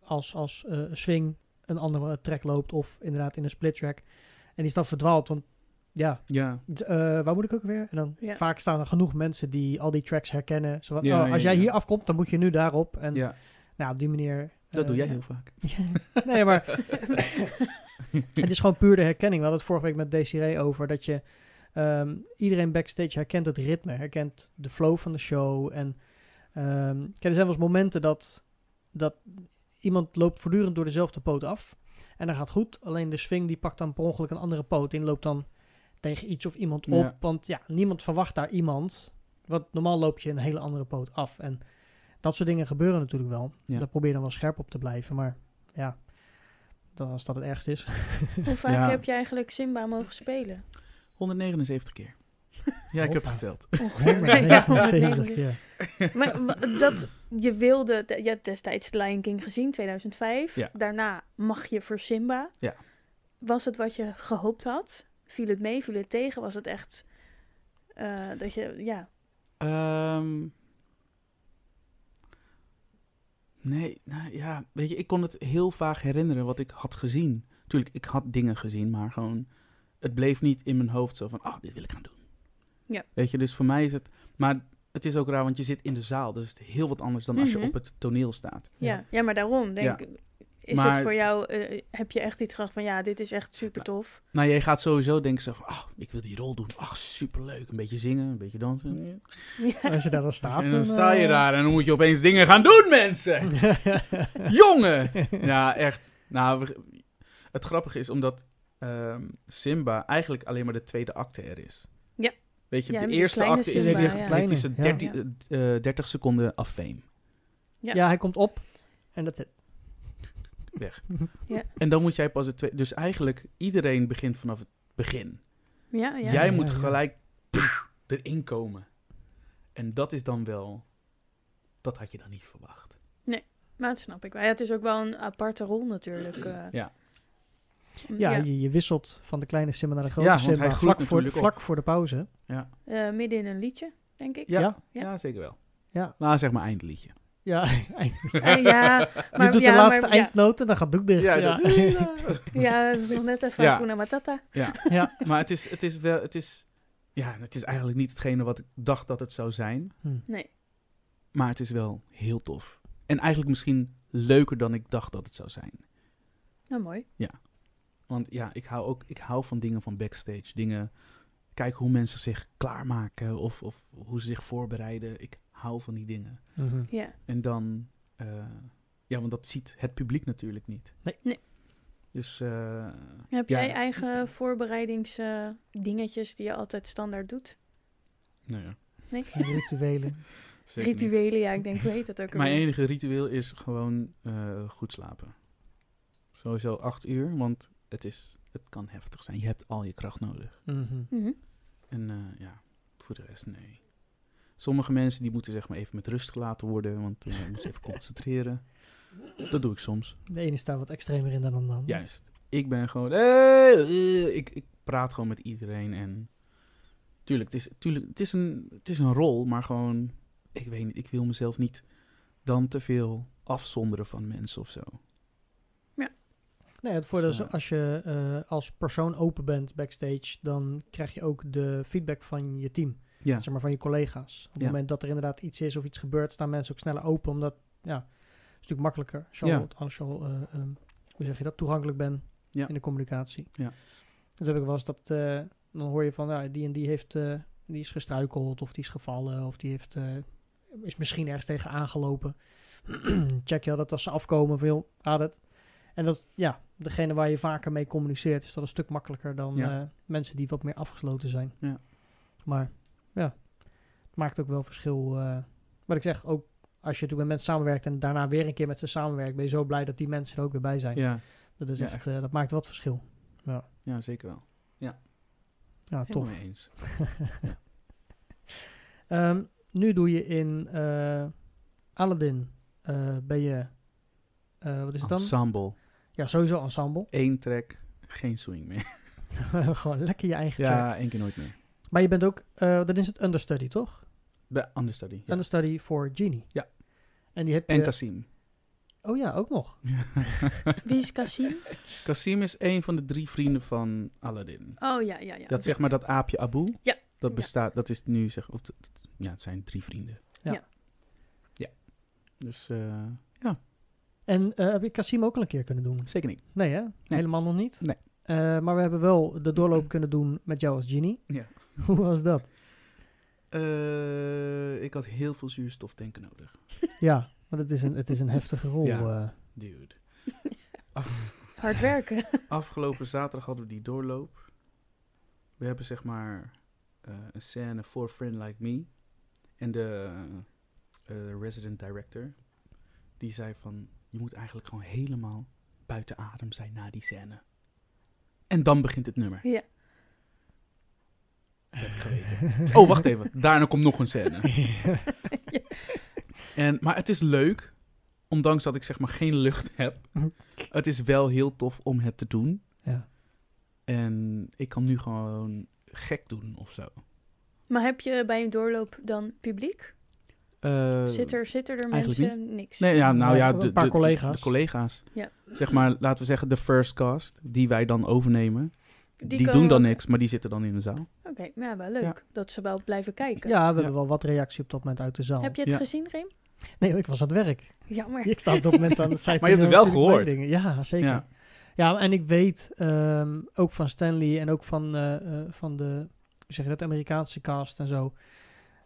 als, als eh, swing een andere track loopt of inderdaad in een split track. En die is dan verdwaald, want ja, Ja, eh, waar moet ik ook weer? En dan Ja. vaak staan er genoeg mensen die al die tracks herkennen. Zo van, Ja, oh, als ja, jij ja. hier afkomt, dan moet je nu daarop. En ja, nou, op die manier... dat doe jij heel vaak. nee, maar het is gewoon puur de herkenning. We hadden het vorige week met Desiree over dat je ehm, iedereen backstage herkent het ritme, herkent de flow van de show. En ehm, kijk, er zijn wel eens momenten dat, dat iemand loopt voortdurend door dezelfde poot af. En dat gaat goed, alleen de swing die pakt dan per ongeluk een andere poot in, loopt dan tegen iets of iemand op. Ja. Want ja, niemand verwacht daar iemand. Want normaal loop je een hele andere poot af. En dat soort dingen gebeuren natuurlijk wel. Ja. Daar probeer je dan wel scherp op te blijven. Maar ja, dan als dat het ergste is. Hoe vaak Ja. heb je eigenlijk Simba mogen spelen? 179 keer. Ja, ik heb het geteld. Ongeveer. Ja, 179 keer. Maar dat je wilde, je hebt destijds The Lion King gezien, 2005. Ja. Daarna mag je voor Simba. Ja. Was het wat je gehoopt had? Viel het mee, viel het tegen? Was het echt Eh, dat je, ja. Ehm, nee, nou ja, weet je, ik kon het heel vaag herinneren wat ik had gezien. Tuurlijk, ik had dingen gezien, maar gewoon, het bleef niet in mijn hoofd zo van, oh, dit wil ik gaan doen. Ja. Weet je, dus voor mij is het, maar het is ook raar, want je zit in de zaal, dus het is heel wat anders dan als je Mhm. op het toneel staat. Ja. Ja. ja, maar daarom denk Ja. ik. Is Maar- het voor jou, eh, heb je echt iets gedacht van ja, dit is echt super tof? Nou, jij gaat sowieso denken zo van, oh, ik wil die rol doen. Ach, superleuk. Een beetje zingen, een beetje dansen. Ja. Als je daar dan staat. en dan sta je eh, daar en dan moet je opeens dingen gaan doen, mensen! Jongen! Ja, echt. Nou, het grappige is omdat ehm, Simba eigenlijk alleen maar de tweede acte er is. Ja. Weet je, Ja, de eerste acte is heeft ja. Kleine, 13 eh, eh, 30 seconden af fame. Ja. ja. hij komt op en dat is het. Weg. Ja. En dan moet jij pas het tweede... Dus eigenlijk, iedereen begint vanaf het begin. Ja, ja. jij ja, moet ja. gelijk pff, erin komen. En dat is dan wel... Dat had je dan niet verwacht. Maar dat snap ik wel. Ja, het is ook wel een aparte rol natuurlijk. eh. Ja. Ja, Je, je wisselt van de kleine Simba naar de grote Ja, groeit vlak, voor, vlak voor de pauze. Ja, Eh, midden in een liedje, denk ik. ja, Ja. ja. zeker wel. Ja, Nou, zeg maar eindliedje. ja. Eh, ja, je maar doet ja, de laatste maar, ja, eindnoot en dan gaat Doek dicht. Ja, Ja, dat- ja, dat is nog net even Ja. Hakuna Matata. Ja, Ja. maar het is, het is wel... Het is, ja, het is eigenlijk niet hetgene wat ik dacht dat het zou zijn. Hm. Nee. Maar het is wel heel tof. En eigenlijk misschien leuker dan ik dacht dat het zou zijn. Nou, mooi. Want ja, ik hou ook ik hou van dingen van backstage. Dingen, kijken hoe mensen zich klaarmaken of, of hoe ze zich voorbereiden. Ik hou van die dingen. Ja. En dan, eh, ja, want dat ziet het publiek natuurlijk niet. Nee. Nee. Dus, eh, Heb Ja. jij eigen voorbereidingsdingetjes die je altijd standaard doet? nou ja, Nee? Rituelen. zeker niet. Rituelen, ja, ik denk, heet dat ook Mijn enige ritueel is gewoon eh, goed slapen. Sowieso acht uur, want het, is, het kan heftig zijn. Je hebt al je kracht nodig. Mhm. Mhm. En eh, ja, voor de rest nee. Sommige mensen die moeten zeg maar even met rust gelaten worden, want uh, moeten even concentreren. Dat doe ik soms. De ene staat wat extremer in dan de ander. Juist. Ik ben gewoon, hey, eh, ik, ik praat gewoon met iedereen en tuurlijk, het is, tuurlijk, het is, een, het is een rol, maar gewoon, ik weet niet, ik wil mezelf niet dan te veel afzonderen van mensen of zo. Nee, het voordeel is Dus, als je eh, als persoon open bent backstage, dan krijg je ook de feedback van je team. Ja, Zeg maar van je collega's. Op het Ja. moment dat er inderdaad iets is of iets gebeurt, staan mensen ook sneller open. Omdat, ja, het is natuurlijk makkelijker als je, Ja. al, als je al, eh, ehm, hoe zeg je dat, toegankelijk bent in de communicatie. Ja. Dus heb ik wel eens dat, eh, dan hoor je van, ja, die en die heeft, die is gestruikeld of die is gevallen of die heeft, is misschien ergens tegen aangelopen. Check je al dat als ze afkomen van, joh, het. En dat, ja, degene waar je vaker mee communiceert, is dat een stuk makkelijker dan Ja. eh, mensen die wat meer afgesloten zijn. Ja. Maar ja, het maakt ook wel verschil. eh, wat ik zeg, ook als je natuurlijk met mensen samenwerkt en daarna weer een keer met ze samenwerkt, ben je zo blij dat die mensen er ook weer bij zijn. ja, Dat is Ja, echt, eh, dat maakt wat verschil. ja zeker wel. Ja, Helemaal tof. mee eens. Ehm, nu doe je in Aladdin, ben je, wat is het dan? Ensemble. Ja, sowieso ensemble. Eén track, geen swing meer. Gewoon lekker je eigen track. Ja, één keer nooit meer. Maar je bent ook, eh dat is het understudy, toch? Bij Understudy. Ja. Understudy voor Genie. Ja. En die heb je... En Kasim. oh ja, ook nog. Wie is Kasim? Kasim is een van de drie vrienden van Aladdin. Oh ja, ja, ja. Dat zeg maar dat aapje Abu. Ja. Dat Ja. bestaat, dat is nu zeg, of dat- dat- ja, het zijn drie vrienden. Ja. Ja. Ja. Dus eh, En eh, heb je Kasim ook al een keer kunnen doen? zeker niet. Nee hè? Helemaal nog niet? Nee. Eh, maar we hebben wel de doorloop kunnen doen met jou als Genie. Ja. Hoe was dat? Eh, ik had heel veel zuurstoftanken nodig. Ja, want het is een, het is een heftige rol. Ja. eh. Dude. Hard werken. Afgelopen zaterdag hadden we die doorloop. We hebben zeg maar eh, een scène voor Friend Like Me. En de resident director, die zei van... Je moet eigenlijk gewoon helemaal buiten adem zijn na die scène. En dan begint het nummer. Ja. Dat heb ik geweten. Oh, wacht even. Daarna komt nog een scène. En, maar het is leuk, ondanks dat ik zeg maar geen lucht heb. Het is wel heel tof om het te doen. Ja. En ik kan nu gewoon gek doen of zo. Maar heb je bij een doorloop dan publiek? Eh, Zit er, zitten er eigenlijk mensen? Niks. Nee, ja, nou ja, een de, paar de- de- collega's. De, collega's. Ja. Zeg maar, laten we zeggen, de first cast, die wij dan overnemen. Die, doen dan ook- niks, maar die zitten dan in de zaal. Oké, ja, wel leuk. Ja. Dat ze wel blijven kijken. Ja, we Ja. hebben wel wat reactie op dat moment uit de zaal. Heb je het Ja. gezien, Reem? Nee, ik was aan het werk. Jammer. Ik sta op dat moment aan het site. Maar je hebt het wel gehoord. Dingen. Ja, zeker. Ja. Ja. en ik weet ehm, ook van Stanley en ook van, eh, eh, van de, hoe zeg je dat, Amerikaanse cast en zo.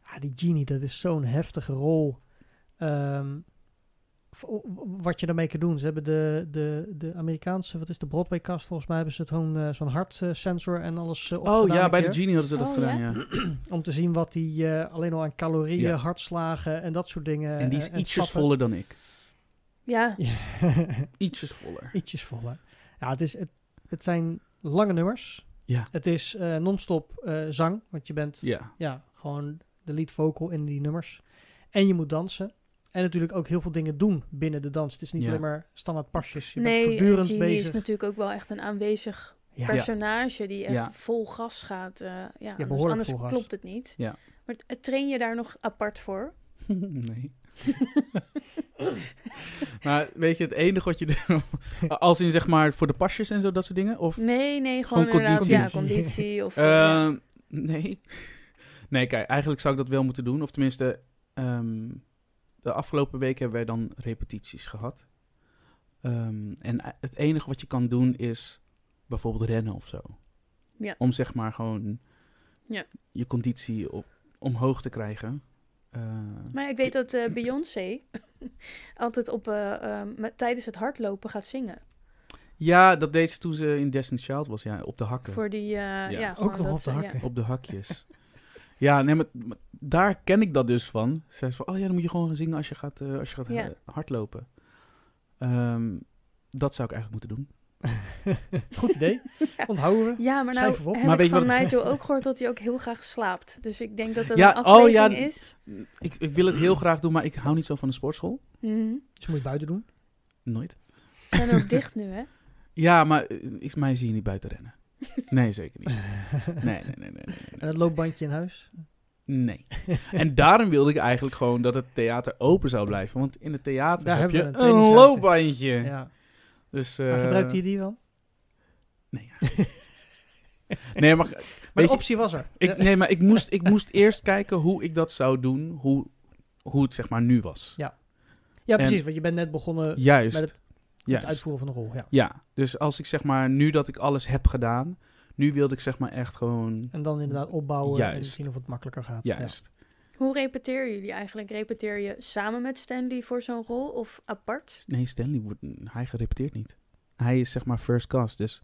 Ah, die Genie, dat is zo'n heftige rol. Ehm, wat je daarmee kan doen. Ze hebben de, de, de Amerikaanse, wat is de Broadway cast? Volgens mij hebben ze het gewoon eh, zo'n hartsensor en alles uh, Oh ja, bij de Genie hadden ze dat Oh, gedaan, ja? ja. Om te zien wat die eh, alleen al aan calorieën, Ja. hartslagen en dat soort dingen. En die is ietsjes stappen. voller dan ik. Ja. Ietsjes voller. Ietsjes voller. Ja, het, is, het, het zijn lange nummers. Ja. Het is eh, non-stop eh, zang, want je bent Ja. ja, gewoon de lead vocal in die nummers. En je moet dansen. En natuurlijk ook heel veel dingen doen binnen de dans. Het is niet Ja. alleen maar standaard pasjes. Je bent nee, voortdurend Genie bezig. is natuurlijk ook wel echt een aanwezig ja. personage die echt Ja. vol gas gaat. eh, ja, anders, behoorlijk anders vol gas. klopt het niet. Ja. Maar t- train je daar nog apart voor? nee. maar weet je, het enige wat je doet, als in zeg maar voor de pasjes en zo, dat soort dingen? Of, Nee, nee, gewoon, Gewoon inderdaad, conditie. ja, conditie. Of, eh, ja. Ehm, nee. Nee, kijk, eigenlijk zou ik dat wel moeten doen. Of tenminste, ehm, de afgelopen week hebben wij dan repetities gehad. Ehm, en e- het enige wat je kan doen is bijvoorbeeld rennen of zo. Ja. Om zeg maar gewoon Ja. je conditie op, omhoog te krijgen. Eh, Maar ik weet dat eh, Beyoncé altijd op, eh, ehm, met, tijdens het hardlopen gaat zingen. ja, dat deed ze toen ze in Destiny's Child was, ja, op de hakken. Voor die, eh, ja. Ook nog op de eh, ja. Op de hakjes. ja, nee, maar, maar daar ken ik dat dus van. Ze zei van, oh ja, dan moet je gewoon gaan zingen als je gaat, eh, als je gaat Ja. eh, hardlopen. Ehm, dat zou ik eigenlijk moeten doen. Goed idee. Onthouden we. Ja, maar nou heb Maar ik van wat- Nigel ook gehoord dat hij ook heel graag slaapt. Dus ik denk dat dat Ja, een oh ja, is. Ik, ik wil het heel graag doen, maar ik hou niet zo van de sportschool. Mhm. Dus moet je buiten doen. Nooit. Ze zijn ook dicht nu, hè? Ja, maar eh, ik, mij zie je niet buiten rennen. Nee, zeker niet. Nee, nee, nee, nee. nee, En het loopbandje in huis. nee. En daarom wilde ik eigenlijk gewoon dat het theater open zou blijven. Want in het theater Daar heb je een loopbandje. Ja. Dus, Maar eh, gebruikt hij die dan? Nee, nee, maar Maar de je- optie was er. Ik, nee, maar ik moest, ik moest eerst kijken hoe ik dat zou doen, hoe, hoe het zeg maar nu was. Ja. Ja, precies. Want je bent net begonnen met Juist, met het juist. uitvoeren van de rol. Ja. Ja, dus als ik zeg maar, nu dat ik alles heb gedaan, nu wilde ik zeg maar echt gewoon, En dan inderdaad opbouwen en Juist. zien of het makkelijker gaat. Ja. juist. Hoe repeteren jullie eigenlijk? Repeteer je samen met Stanley voor zo'n rol of apart? Nee, Stanley, wordt, hij gerepeteerd niet. Hij is zeg maar first cast, dus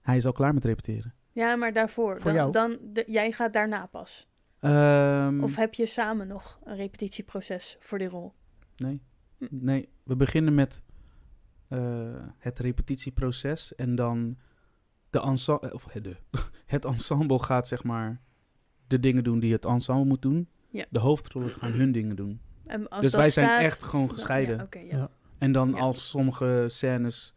hij is al klaar met repeteren. Ja, maar daarvoor. Voor dan, jou? dan de- jij gaat daarna pas. Ehm, Of heb je samen nog een repetitieproces voor die rol? Nee. Hm. Nee, we beginnen met het repetitieproces en dan de ensemble, of het, de, het ensemble gaat zeg maar de dingen doen die het ensemble moet doen. Ja. De hoofdrollen gaan hun dingen doen. En als dus wij zijn echt gewoon dan- gescheiden. Ja, oké, ja. Ja. En dan Ja. als sommige scènes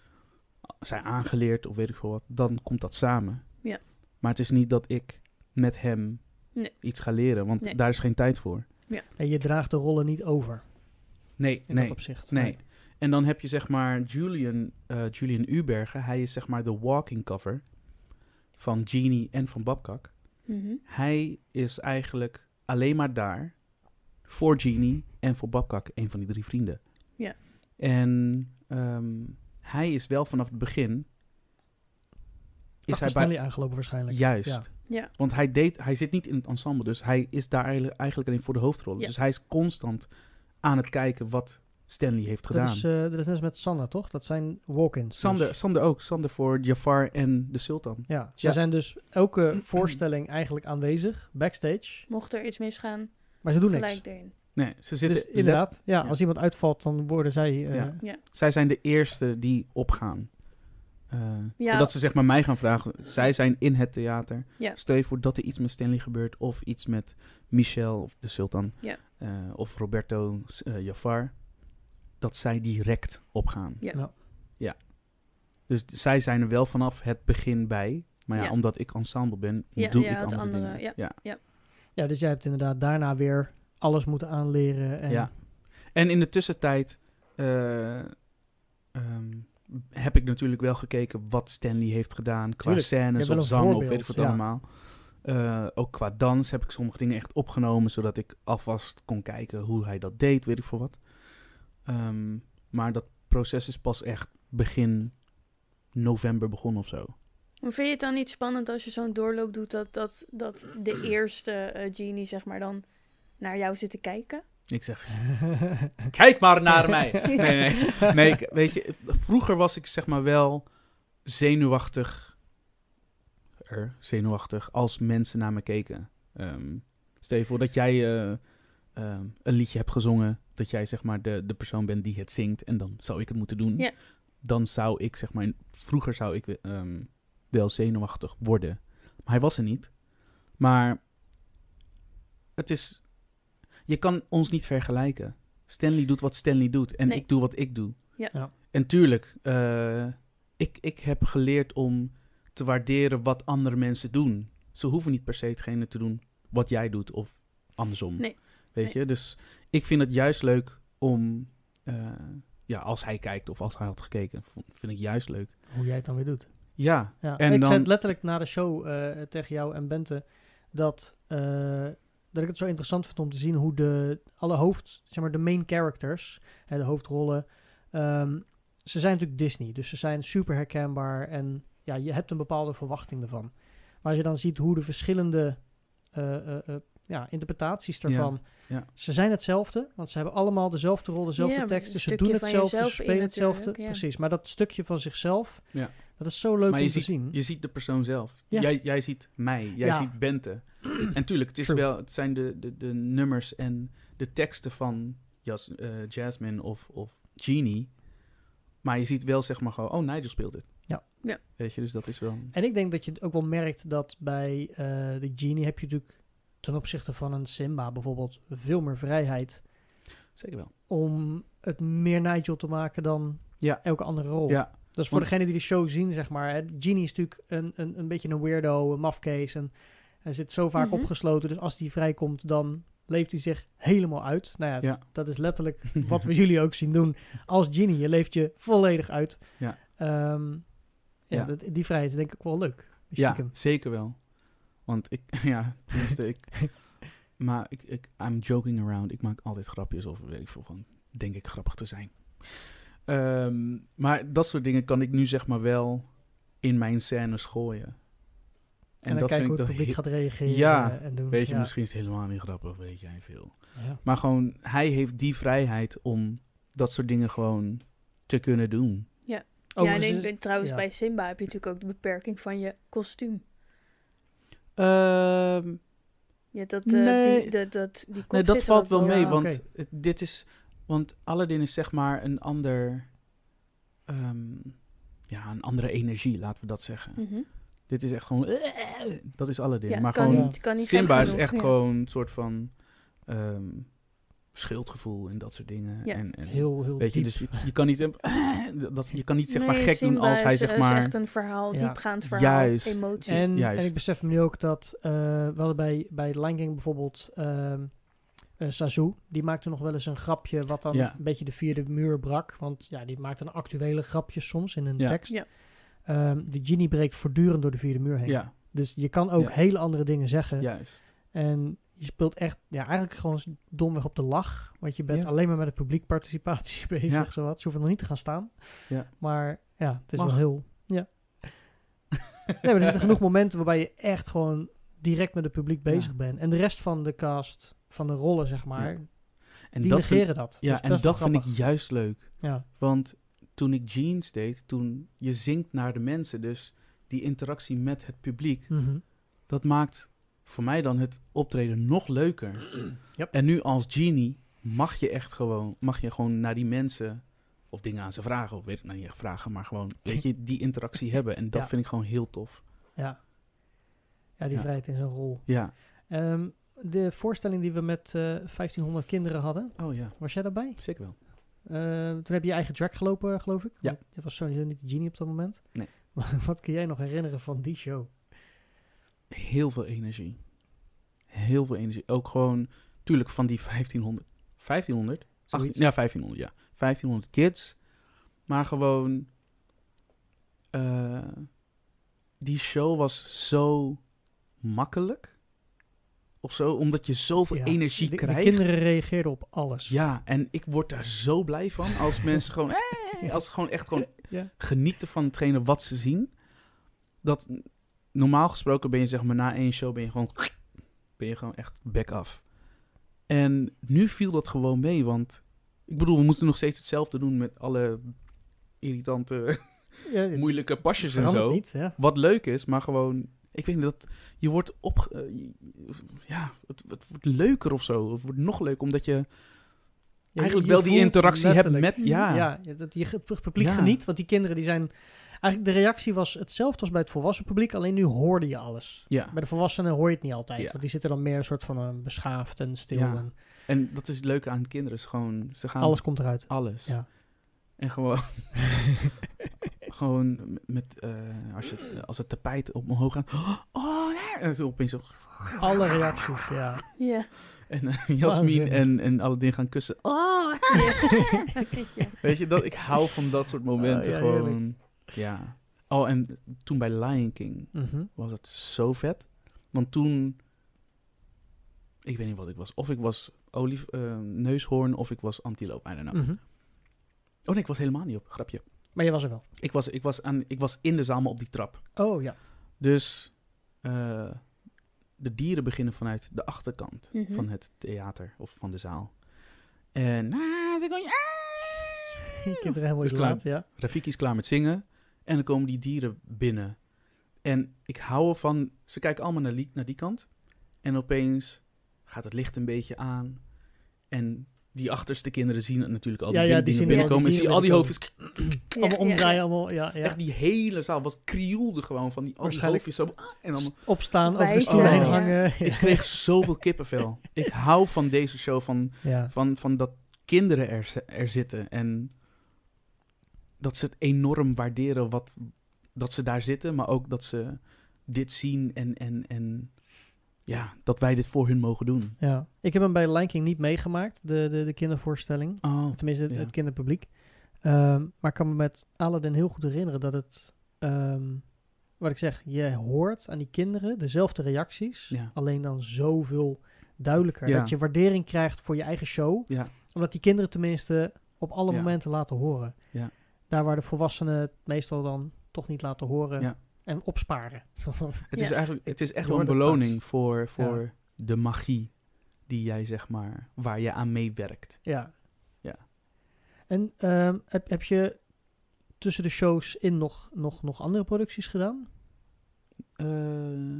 zijn aangeleerd of weet ik veel wat, dan komt dat samen. Ja. Maar het is niet dat ik met hem Nee. iets ga leren, want Nee. daar is geen tijd voor. En je draagt de rollen niet over Nee, in nee. dat opzicht. Nee. En dan heb je zeg maar Julian, eh, Julian Ubergen. Hij is zeg maar de walking cover van Genie en van Babkak. Mhm. Hij is eigenlijk alleen maar daar voor Genie en voor Babkak, een van die drie vrienden. Ja. En ehm, hij is wel vanaf het begin... Is Achter hij bij, aangelopen waarschijnlijk. Juist. Ja. Ja. Want hij, deed, hij zit niet in het ensemble, dus hij is daar eigenlijk, eigenlijk alleen voor de hoofdrollen. Ja. Dus hij is constant aan het kijken wat Stanley heeft gedaan. Dat is, eh, dat is net als met Sander, toch? Dat zijn walk-ins. Sander, dus. Sander ook. Sander voor Jafar en de Sultan. Ja, zij Ja. zijn dus elke voorstelling eigenlijk aanwezig, backstage. Mocht er iets misgaan, Maar ze doen niks. erin. Nee, ze zitten... Dus inderdaad, ja, Ja. als iemand uitvalt, dan worden zij... eh, Ja. Zij zijn de eerste die opgaan. Eh, Ja. Voordat ze zeg maar mij gaan vragen. Zij zijn in het theater. Ja. Stel je voor dat er iets met Stanley gebeurt. Of iets met Michel of de Sultan. Ja. eh, of Roberto Jafar. Dat zij direct opgaan. Ja. Ja. Ja. Dus zij zijn er wel vanaf het begin bij. Maar ja, Ja. omdat ik ensemble ben, Ja, doe ja, ik andere, andere, dingen. ja, ja. ja. Ja, dus jij hebt inderdaad daarna weer alles moeten aanleren. En, Ja. En in de tussentijd eh, ehm, heb ik natuurlijk wel gekeken wat Stanley heeft gedaan qua Tuurlijk, scènes of zang of weet ik wat ja. allemaal. Eh, ook qua dans heb ik sommige dingen echt opgenomen, zodat ik alvast kon kijken hoe hij dat deed, weet ik veel wat. Ehm, maar dat proces is pas echt begin november begonnen of zo. Vind je het dan niet spannend als je zo'n doorloop doet dat, dat, dat de eerste eh, genie zeg maar dan naar jou zit te kijken? Ik zeg, kijk maar naar mij. Nee, nee. nee ik- weet je, vroeger was ik zeg maar wel zenuwachtig, er, zenuwachtig als mensen naar me keken. Ehm, stel je voor dat jij eh, ehm, een liedje hebt gezongen, dat jij zeg maar de, de persoon bent die het zingt en dan zou ik het moeten doen. Ja. Dan zou ik zeg maar, vroeger zou ik ehm, wel zenuwachtig worden. Maar hij was er niet. Maar het is, je kan ons niet vergelijken. Stanley doet wat Stanley doet en Nee. ik doe wat ik doe. Ja. Ja. En tuurlijk, eh, ik, ik heb geleerd om te waarderen wat andere mensen doen. Ze hoeven niet per se hetgene te doen wat jij doet of andersom. Nee. Weet Nee. je, dus ik vind het juist leuk om, eh, ja, als hij kijkt of als hij had gekeken, vind ik juist leuk. Hoe jij het dan weer doet. Ja, Ja. En ik dan- zei het letterlijk na de show eh, tegen jou en Bente dat, eh, dat ik het zo interessant vind om te zien hoe de alle hoofd, zeg maar de main characters, hè, de hoofdrollen, ehm, ze zijn natuurlijk Disney, dus ze zijn super herkenbaar en ja, je hebt een bepaalde verwachting ervan. Maar als je dan ziet hoe de verschillende ja, interpretaties daarvan, ja. Ze zijn hetzelfde, want ze hebben allemaal dezelfde rol, dezelfde Ja, teksten, ze doen hetzelfde, ze spelen hetzelfde, ja. precies. Maar dat stukje van zichzelf, Ja. dat is zo leuk maar om je te ziet, zien. je ziet de persoon zelf. Ja. Jij, jij ziet mij, jij Ja. ziet Bente. en tuurlijk, het, is True. wel, het zijn de, de, de nummers en de teksten van Jas, eh, Jasmine of, of Genie. Maar je ziet wel zeg maar gewoon, oh, Nigel speelt het. Ja. Ja. Weet je, dus dat is wel... En ik denk dat je het ook wel merkt dat bij eh, de Genie heb je natuurlijk ten opzichte van een Simba bijvoorbeeld veel meer vrijheid Zeker wel. om het meer Nigel te maken dan Ja. elke andere rol. Ja, Dus voor Want- degenen die de show zien, zeg maar, hè, Genie is natuurlijk een, een, een beetje een weirdo, een mafkees en hij zit zo vaak Mhm. opgesloten, dus als hij vrijkomt, dan leeft hij zich helemaal uit. Nou ja, Ja. dat is letterlijk wat we jullie ook zien doen als Genie. Je leeft je volledig uit. Ja. Ehm, ja, Ja. Dat, die vrijheid is denk ik wel leuk. ja zeker wel. Want ik, ja, tenminste, ik... maar ik, ik, I'm joking around. Ik maak altijd grapjes of weet ik veel van, denk ik grappig te zijn. Ehm, maar dat soort dingen kan ik nu zeg maar wel in mijn scènes gooien. En, dan dat kijken hoe vind het ik publiek gaat reageren Ja, en doen. Weet je, ja. misschien is het helemaal niet grappig, weet jij veel. Ja. Maar gewoon, hij heeft die vrijheid om dat soort dingen gewoon te kunnen doen. ja, en ik is- ben, trouwens ja. bij Simba heb je natuurlijk ook de beperking van je kostuum. Ehm, Ja, dat, eh, Nee. die, dat, dat, die kop nee, dat valt wel mee, Ja, want het- dit is... Want Aladdin is zeg maar een ander... ehm, ja, een andere energie, laten we dat zeggen. Mhm. Dit is echt gewoon... dat is Aladdin. Ja, het maar kan gewoon... niet, kan niet Simba is echt ja. gewoon een soort van... ehm, schuldgevoel en dat soort dingen. Ja. En, en, heel, heel Weet je, diep. dus je, je kan niet, dat, je kan niet zeg maar Nee, gek doen als hij is, zeg is maar... echt een verhaal, Ja. diepgaand verhaal, Juist. emoties. En, juist. en ik besef me nu ook dat eh we hadden bij, bij Lion King bijvoorbeeld ehm eh, Sazu, die maakte nog wel eens een grapje wat dan Ja. een beetje de vierde muur brak. Want ja, die maakte een actuele grapjes soms in een Ja. tekst. Ja. Ehm, de genie breekt voortdurend door de vierde muur heen. Ja, Dus je kan ook Ja. hele andere dingen zeggen. juist. En je speelt echt, ja, eigenlijk gewoon domweg op de lach. Want je bent Ja. alleen maar met de publiekparticipatie bezig, Ja. zowat. Ze hoeven nog niet te gaan staan. Ja. Maar ja, het is Mag. wel heel... Ja. nee, maar er zitten genoeg momenten waarbij je echt gewoon direct met het publiek bezig bent. En de rest van de cast, van de rollen, zeg maar, Ja. die En dat vind, negeren dat. ja, en dat vind ik juist leuk. Ja, Want toen ik Jeans deed, toen je zingt naar de mensen, dus die interactie met het publiek, Mhm. dat maakt voor mij dan het optreden nog leuker. Yep. En nu als genie mag je echt gewoon, mag je gewoon naar die mensen of dingen aan ze vragen, of weet ik nou niet echt vragen, maar gewoon, weet je, die interactie hebben. En dat Ja. vind ik gewoon heel tof. ja. Ja, die Ja. vrijheid in zijn rol. Ja. Ehm, de voorstelling die we met eh 1500 kinderen hadden, Oh ja, was jij daarbij? zeker wel. Eh, toen heb je je eigen track gelopen, geloof ik. Ja. Je was sowieso niet de genie op dat moment. Nee. Maar wat kun jij nog herinneren van die show? Heel veel energie. heel veel energie. Ook gewoon, tuurlijk, van die 1500. 1500? 18, Zoiets. ja, 1500, ja. 1500 kids. Maar gewoon. eh, die show was zo makkelijk. Of zo, omdat je zoveel Ja, energie de, de krijgt. kinderen reageerden op alles. Ja, en ik word daar zo blij van als mensen gewoon, hey, als ze gewoon echt gewoon Ja. genieten van hetgene wat ze zien. Dat normaal gesproken ben je zeg maar na één show ben je gewoon, ben je gewoon echt back af. En nu viel dat gewoon mee, want ik bedoel, we moesten nog steeds hetzelfde doen met alle irritante, Ja, moeilijke pasjes en zo. niet, ja. Wat leuk is, maar gewoon, ik weet niet dat je wordt op, eh, ja, het, het wordt leuker of zo. Het wordt nog leuker omdat je eigenlijk je wel die interactie hebt met, ja, Ja, dat je het publiek geniet, want die kinderen die zijn... Eigenlijk de reactie was hetzelfde als bij het volwassen publiek, alleen nu hoorde je alles. ja. Bij de volwassenen hoor je het niet altijd, Ja. want die zitten dan meer een soort van eh, beschaafd en stil Ja. en En dat is het leuke aan kinderen, is gewoon, ze gaan alles komt eruit. alles. Ja. En gewoon, gewoon met, eh, als, je, het- als het tapijt op omhoog gaat, oh, nee, en zo opeens zo, Alle reacties, ja. Ja. en uh, Jasmin Waanzinnig. en, en alle dingen gaan kussen. Oh, ja. weet je, dat, ik hou van dat soort momenten Oh, ja, gewoon. Ja. Oh, en toen bij Lion King Mhm. was het zo vet. Want toen, ik weet niet wat ik was. Of ik was olief, eh, neushoorn of ik was antiloop, I don't know. Mhm. Oh nee, ik was helemaal niet op, grapje. Maar je was er wel. Ik was, ik was, aan, ik was in de zaal, maar op die trap. Oh ja. Dus eh, de dieren beginnen vanuit de achterkant Mhm. van het theater of van de zaal. En ah, ze gaan, Je kinderen helemaal Dus klaar. laat, ja. Rafiki is klaar met zingen. En dan komen die dieren binnen. En ik hou ervan, ze kijken allemaal naar, die- naar die kant. En opeens gaat het licht een beetje aan. En die achterste kinderen zien het natuurlijk al die Ja, ja, bin- die zien binnenkomen. En zie al die hoofdjes. Ja, allemaal omdraaien, ja. allemaal, ja, ja. Echt die hele zaal was krioelde gewoon van die, al die hoofdjes zo. ah, En dan, Opstaan, over de heen ja. hangen. ik kreeg zoveel kippenvel. Ik hou van deze show, van, Ja. van, van dat kinderen er, er zitten. En dat ze het enorm waarderen wat, dat ze daar zitten. Maar ook dat ze dit zien en, en, en ja, dat wij dit voor hun mogen doen. ja. Ik heb hem bij Lion King niet meegemaakt, de, de, de kindervoorstelling. Oh, Tenminste, het, Ja. het kinderpubliek. Ehm, maar ik kan me met Aladdin heel goed herinneren dat het... ehm, wat ik zeg, je hoort aan die kinderen dezelfde reacties. Ja. Alleen dan zoveel duidelijker. Ja. Dat je waardering krijgt voor je eigen show. ja, Omdat die kinderen tenminste op alle momenten laten horen. Ja. Daar waar de volwassenen het meestal dan toch niet laten horen. Ja. En opsparen. Zo van, het Ja. is eigenlijk het is echt wel een beloning voor, voor Ja. de magie die jij zeg maar, waar je aan meewerkt. Ja. Ja. En ehm, heb, heb je tussen de shows in nog, nog, nog andere producties gedaan? Eh,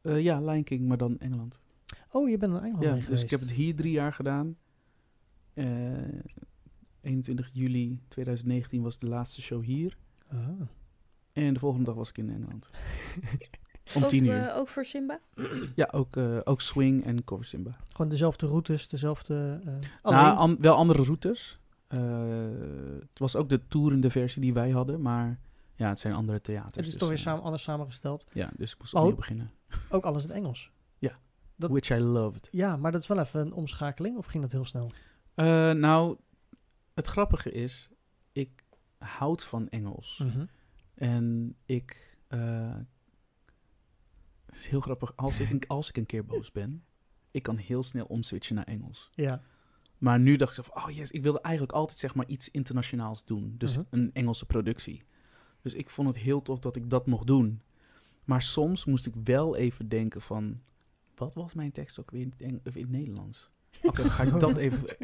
eh, ja, Lion King, maar dan Engeland. Oh, je bent naar Engeland Ja, mee dus geweest. ik heb het hier drie jaar gedaan. Eh 21 juli 2019 was de laatste show hier. Ah. En de volgende dag was ik in Engeland. Om Ook, tien uur. eh, ook voor Simba? ja, ook, eh, ook swing en cover Simba. Gewoon dezelfde routes, dezelfde... eh, alleen... Nou, an- wel andere routes. Eh, het was ook de toerende versie die wij hadden, maar ja, het zijn andere theaters. het is dus, toch weer samen, anders samengesteld. Ja, dus ik moest Oh. opnieuw beginnen. Ook alles in het Engels. Ja. Dat, Which I loved. Ja, maar dat is wel even een omschakeling. Of ging dat heel snel? Eh, nou, het grappige is, ik houd van Engels. Mhm. En ik. eh, het is heel grappig. Als ik, een, als ik een keer boos ben, ik kan heel snel omswitchen naar Engels. Ja. Maar nu dacht ik zo van, oh yes, ik wilde eigenlijk altijd zeg maar iets internationaals doen. Dus Mhm. een Engelse productie. Dus ik vond het heel tof dat ik dat mocht doen. Maar soms moest ik wel even denken van, wat was mijn tekst ook weer in het, Eng- of in het Nederlands? Oké, dan ga ik dat even...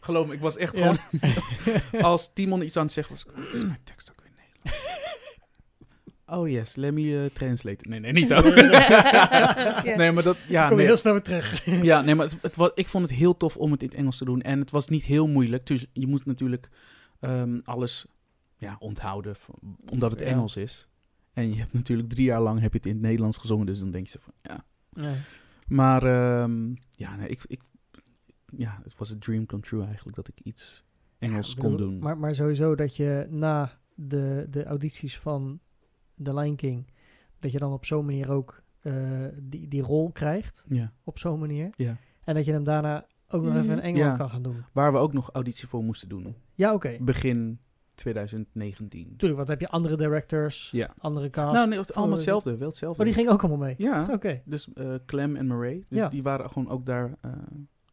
Geloof me, ik was echt Ja. gewoon... Als Timon iets aan het zeggen was, wat is mijn tekst ook weer Nederlands? Oh yes, let me eh, translate. Nee, nee, niet zo. Nee, maar dat... Ja, Kom je nee, heel snel weer terug. ja, nee, maar het, het ik vond het heel tof om het in het Engels te doen. En het was niet heel moeilijk. Dus je moet natuurlijk ehm, alles ja, onthouden, omdat het Ja. Engels is. En je hebt natuurlijk drie jaar lang heb je het in het Nederlands gezongen. Dus dan denk je zo van, ja. Nee. Maar ehm, ja, nee, ik, ik, ja, het was een dream come true eigenlijk dat ik iets Engels Ja, kon bedoel, doen. Maar, maar sowieso dat je na de, de audities van The Lion King, dat je dan op zo'n manier ook eh, die, die rol krijgt Ja, op zo'n manier. ja. En dat je hem daarna ook nog Mhm. even in Engeland kan gaan doen. Waar we ook nog auditie voor moesten doen. Ja, oké. Begin 2019. Tuurlijk, want heb je andere directors, Ja. andere cast. Nou, nee, het allemaal hetzelfde. Wel hetzelfde. Oh, die ging ook allemaal mee? Ja. Oké. Dus eh, Clem en Murray. Dus Ja. die waren gewoon ook daar. eh,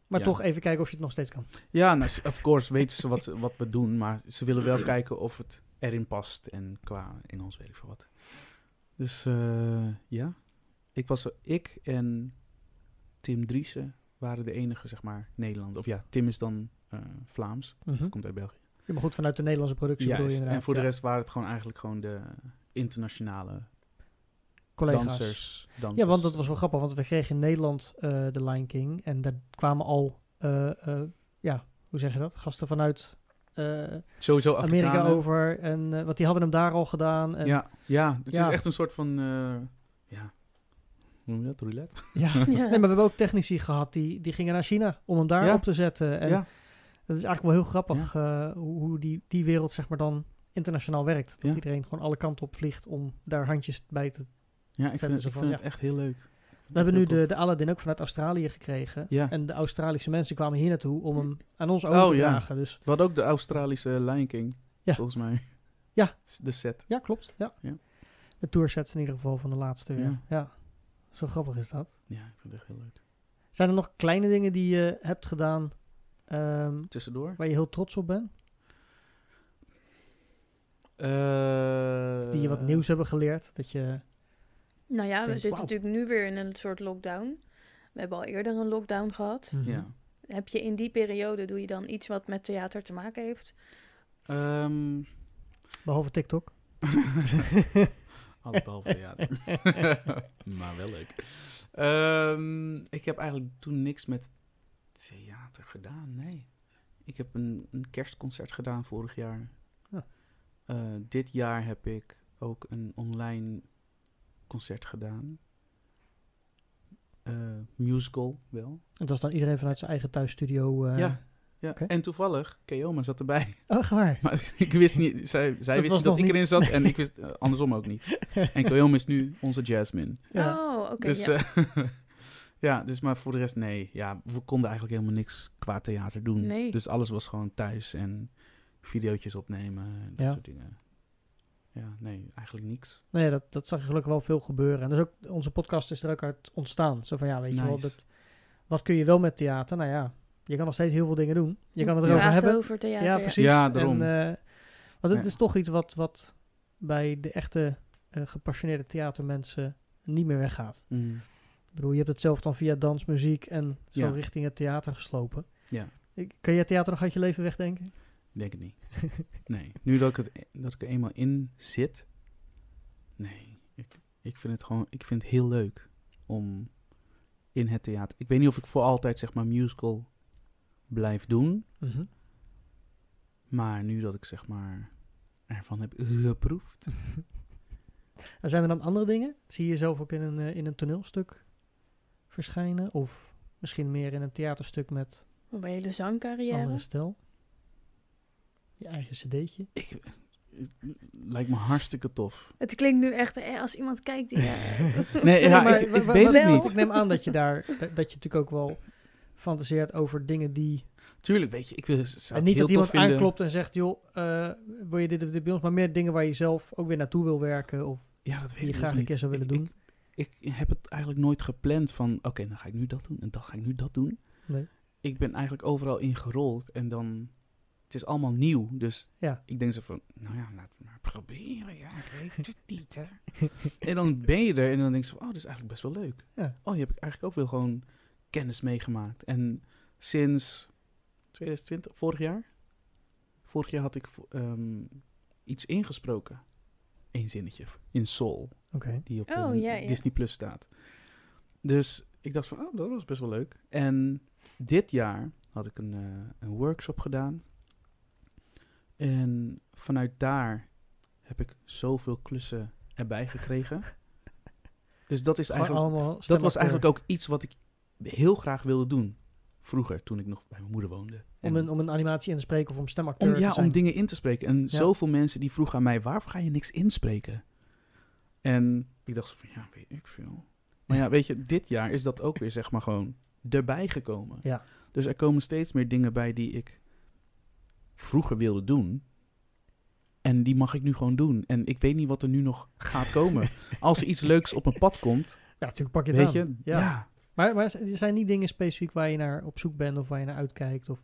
Maar Ja. toch even kijken of je het nog steeds kan. ja, nou, of course weten ze wat, wat we doen. Maar ze willen wel kijken of het erin past. En qua Engels weet ik veel wat. Dus eh, ja. Ik was ik en Tim Driessen waren de enige, zeg maar, Nederlander. Of ja, Tim is dan Vlaams. Mhm. Komt uit België. Ja, maar goed, vanuit de Nederlandse productie bedoel je inderdaad. En voor de rest waren het gewoon eigenlijk gewoon de internationale collega's. dansers, dansers. Ja, want dat was wel grappig, want we kregen in Nederland eh The Lion King. En daar kwamen al, eh, eh, ja, hoe zeg je dat? Gasten vanuit eh, Sowieso Amerika Afrikanen. over. En eh, wat die hadden hem daar al gedaan. En, ja, ja, het Ja. is echt een soort van, eh, ja, hoe noem je dat, roulette? Ja. Ja. Nee, maar we hebben ook technici gehad die, die gingen naar China om hem daar Ja. op te zetten. En ja, dat is eigenlijk wel heel grappig eh, hoe, hoe die, die wereld zeg maar dan internationaal werkt. Dat Ja. iedereen gewoon alle kanten op vliegt om daar handjes bij te... ja, ik zetten vind, ze ik van, vind ja. het echt heel leuk. We hebben nu de, de Aladdin ook vanuit Australië gekregen. Ja. En de Australische mensen kwamen hier naartoe om hem aan ons over Oh, te ja. dragen. Dus We hadden ook de Australische Lion King, Ja. volgens mij. Ja. De set. ja, klopt. Ja. De toursets in ieder geval van de laatste. Ja. Zo grappig is dat. Ja, ik vind het echt heel leuk. Zijn er nog kleine dingen die je hebt gedaan ehm, Tussendoor? waar je heel trots op bent? Eh, Die je wat nieuws hebben geleerd? Dat je... Nou ja, we zitten natuurlijk nu weer in een soort lockdown. We hebben al eerder een lockdown gehad. Mhm. Ja. Heb je in die periode, doe je dan iets wat met theater te maken heeft? Ehm, Behalve TikTok. Alles behalve theater. maar wel leuk. Ehm, ik heb eigenlijk toen niks met theater gedaan, nee. Ik heb een, een kerstconcert gedaan vorig jaar. Ja. Eh, dit jaar heb ik ook een online concert gedaan. Eh, musical wel. En dat is dan iedereen vanuit zijn eigen thuisstudio. eh ja, ja. en toevallig, Keoma zat erbij. Oh, waar? Maar ik wist niet, zij, zij Dat wist dat ik erin zat en ik wist andersom ook niet. En Keoma is nu onze Jasmine. Ja. Oh, oké. dus, ja. ja, dus maar voor de rest nee. Ja, we konden eigenlijk helemaal niks qua theater doen. Nee. Dus alles was gewoon thuis en videootjes opnemen en dat Ja. soort dingen. Ja, nee, eigenlijk niks. Nee, dat, dat zag je gelukkig wel veel gebeuren. En dus ook onze podcast is er ook uit ontstaan. Zo van ja, weet je wel, dat, wat kun je wel met theater? Nou ja, je kan nog steeds heel veel dingen doen. Je kan het erover hebben. over theater. ja, precies. Ja, daarom. En, eh, want het Ja. is toch iets wat, wat bij de echte eh, gepassioneerde theatermensen niet meer weggaat. Mm. Ik bedoel, je hebt het zelf dan via dans, muziek en zo Ja. richting het theater geslopen. Ja. Ik- Kan je theater nog uit je leven wegdenken? Denk het niet. nee, nu dat ik, het, dat ik er eenmaal in zit, nee. Ik, ik vind het gewoon, ik vind het heel leuk om in het theater. Ik weet niet of ik voor altijd zeg maar musical blijf doen, Mhm. maar nu dat ik zeg maar ervan heb geproefd. En zijn er dan andere dingen? Zie je jezelf ook in een, eh, in een toneelstuk verschijnen? Of misschien meer in een theaterstuk met een hele zangcarrière. andere stijl? Je eigen cd'tje? Ik, het lijkt me hartstikke tof. Het klinkt nu echt eh, als iemand kijkt die... Nee, ja, maar ik, weet het wel. niet. Ik neem aan dat je daar, dat, je natuurlijk ook wel fantaseert over dingen die... Tuurlijk, weet je, ik wil, zou en niet dat iemand vinden. aanklopt en zegt, joh, eh, wil je dit of dit bij ons? Maar meer dingen waar je zelf ook weer naartoe wil werken of Ja, dat weet die je ik graag dus een keer zou willen Ik- doen. Ik, ik heb het eigenlijk nooit gepland van, oké, dan ga ik nu dat doen en dan ga ik nu dat doen. Nee. Ik ben eigenlijk overal ingerold en dan, het is allemaal nieuw. Dus Ja. ik denk zo van, nou ja, laten we maar proberen. Ja, ik weet het niet, hè. en dan ben je er en dan denk je van, oh, dit is eigenlijk best wel leuk. Ja. Oh, hier heb ik eigenlijk ook wel gewoon kennis meegemaakt. En sinds 2020, vorig jaar, vorig jaar had ik ehm, iets ingesproken. Eén zinnetje in Soul Oké. die op Oh, eh, ja, ja. Disney Plus staat. Dus ik dacht van, oh, dat was best wel leuk. En dit jaar had ik een, eh, een workshop gedaan. En vanuit daar heb ik zoveel klussen erbij gekregen. Dus dat is Gewoon eigenlijk, allemaal dat was stemacteur. eigenlijk ook iets wat ik heel graag wilde doen. Vroeger, toen ik nog bij mijn moeder woonde. Om En- een, om een animatie in te spreken of om stemacteur om, ja, te zijn. om dingen in te spreken. En zoveel mensen die vroegen aan mij, waarvoor ga je niks inspreken? En ik dacht zo van, ja, weet ik veel. Maar ja, weet je, dit jaar is dat ook weer zeg maar gewoon erbij gekomen. Ja. Dus er komen steeds meer dingen bij die ik vroeger wilde doen. En die mag ik nu gewoon doen. En ik weet niet wat er nu nog gaat komen. Als er iets leuks op mijn pad komt, Ja, natuurlijk pak je het weet aan. je, Ja. ja. Maar, maar er zijn niet dingen specifiek waar je naar op zoek bent of waar je naar uitkijkt? Of...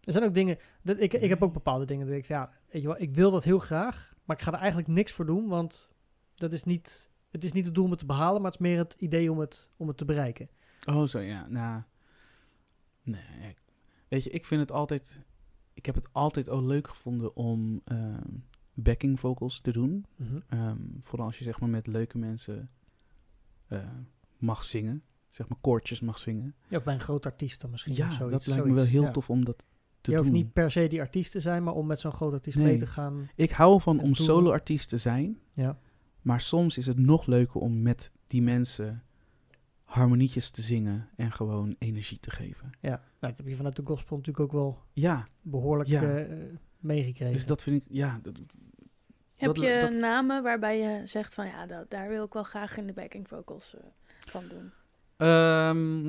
Er zijn ook dingen... Dat, ik, ik heb ook bepaalde dingen dat ik ja, weet je wel, ik wil dat heel graag, maar ik ga er eigenlijk niks voor doen, want dat is niet, het is niet het doel om het te behalen, maar het is meer het idee om het, om het te bereiken. Oh, zo ja. Nou, nee. ik- Weet je, ik vind het altijd. Ik heb het altijd al leuk gevonden om ehm, backing vocals te doen. Ehm, vooral als je zeg maar met leuke mensen eh, mag zingen. Zeg maar koortjes mag zingen. Ja, of bij een groot artiest dan misschien. Ja, of zoiets, dat lijkt me wel heel ja. tof om dat te Je hoeft niet per se die artiest te zijn, maar om met zo'n groot artiest Nee. mee te gaan. Ik hou van om solo-artiest te zijn. Ja. Maar soms is het nog leuker om met die mensen harmonietjes te zingen en gewoon energie te geven. Ja, nou, dat heb je vanuit de gospel natuurlijk ook wel Ja, behoorlijk Ja. eh, meegekregen. dus dat vind ik, ja, dat, Heb Dat- je dat- namen waarbij je zegt van ja, dat, daar wil ik wel graag in de backing vocals eh, van doen? Ehm,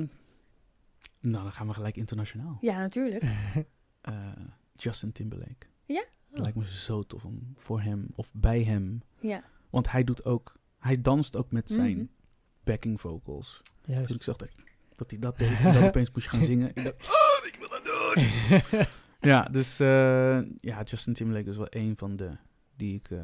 nou, dan gaan we gelijk internationaal. Ja, natuurlijk. Eh, Justin Timberlake. Ja? Het lijkt me zo tof om voor hem of bij hem. Ja. Want hij doet ook, hij danst ook met zijn Mhm. backing vocals. Toen Juist. ik zag dat, dat hij dat deed en dan opeens moest je gaan zingen. Ik dacht, oh, ik wil dat doen. ja, dus eh, ja, Justin Timberlake is wel een van de die ik, eh,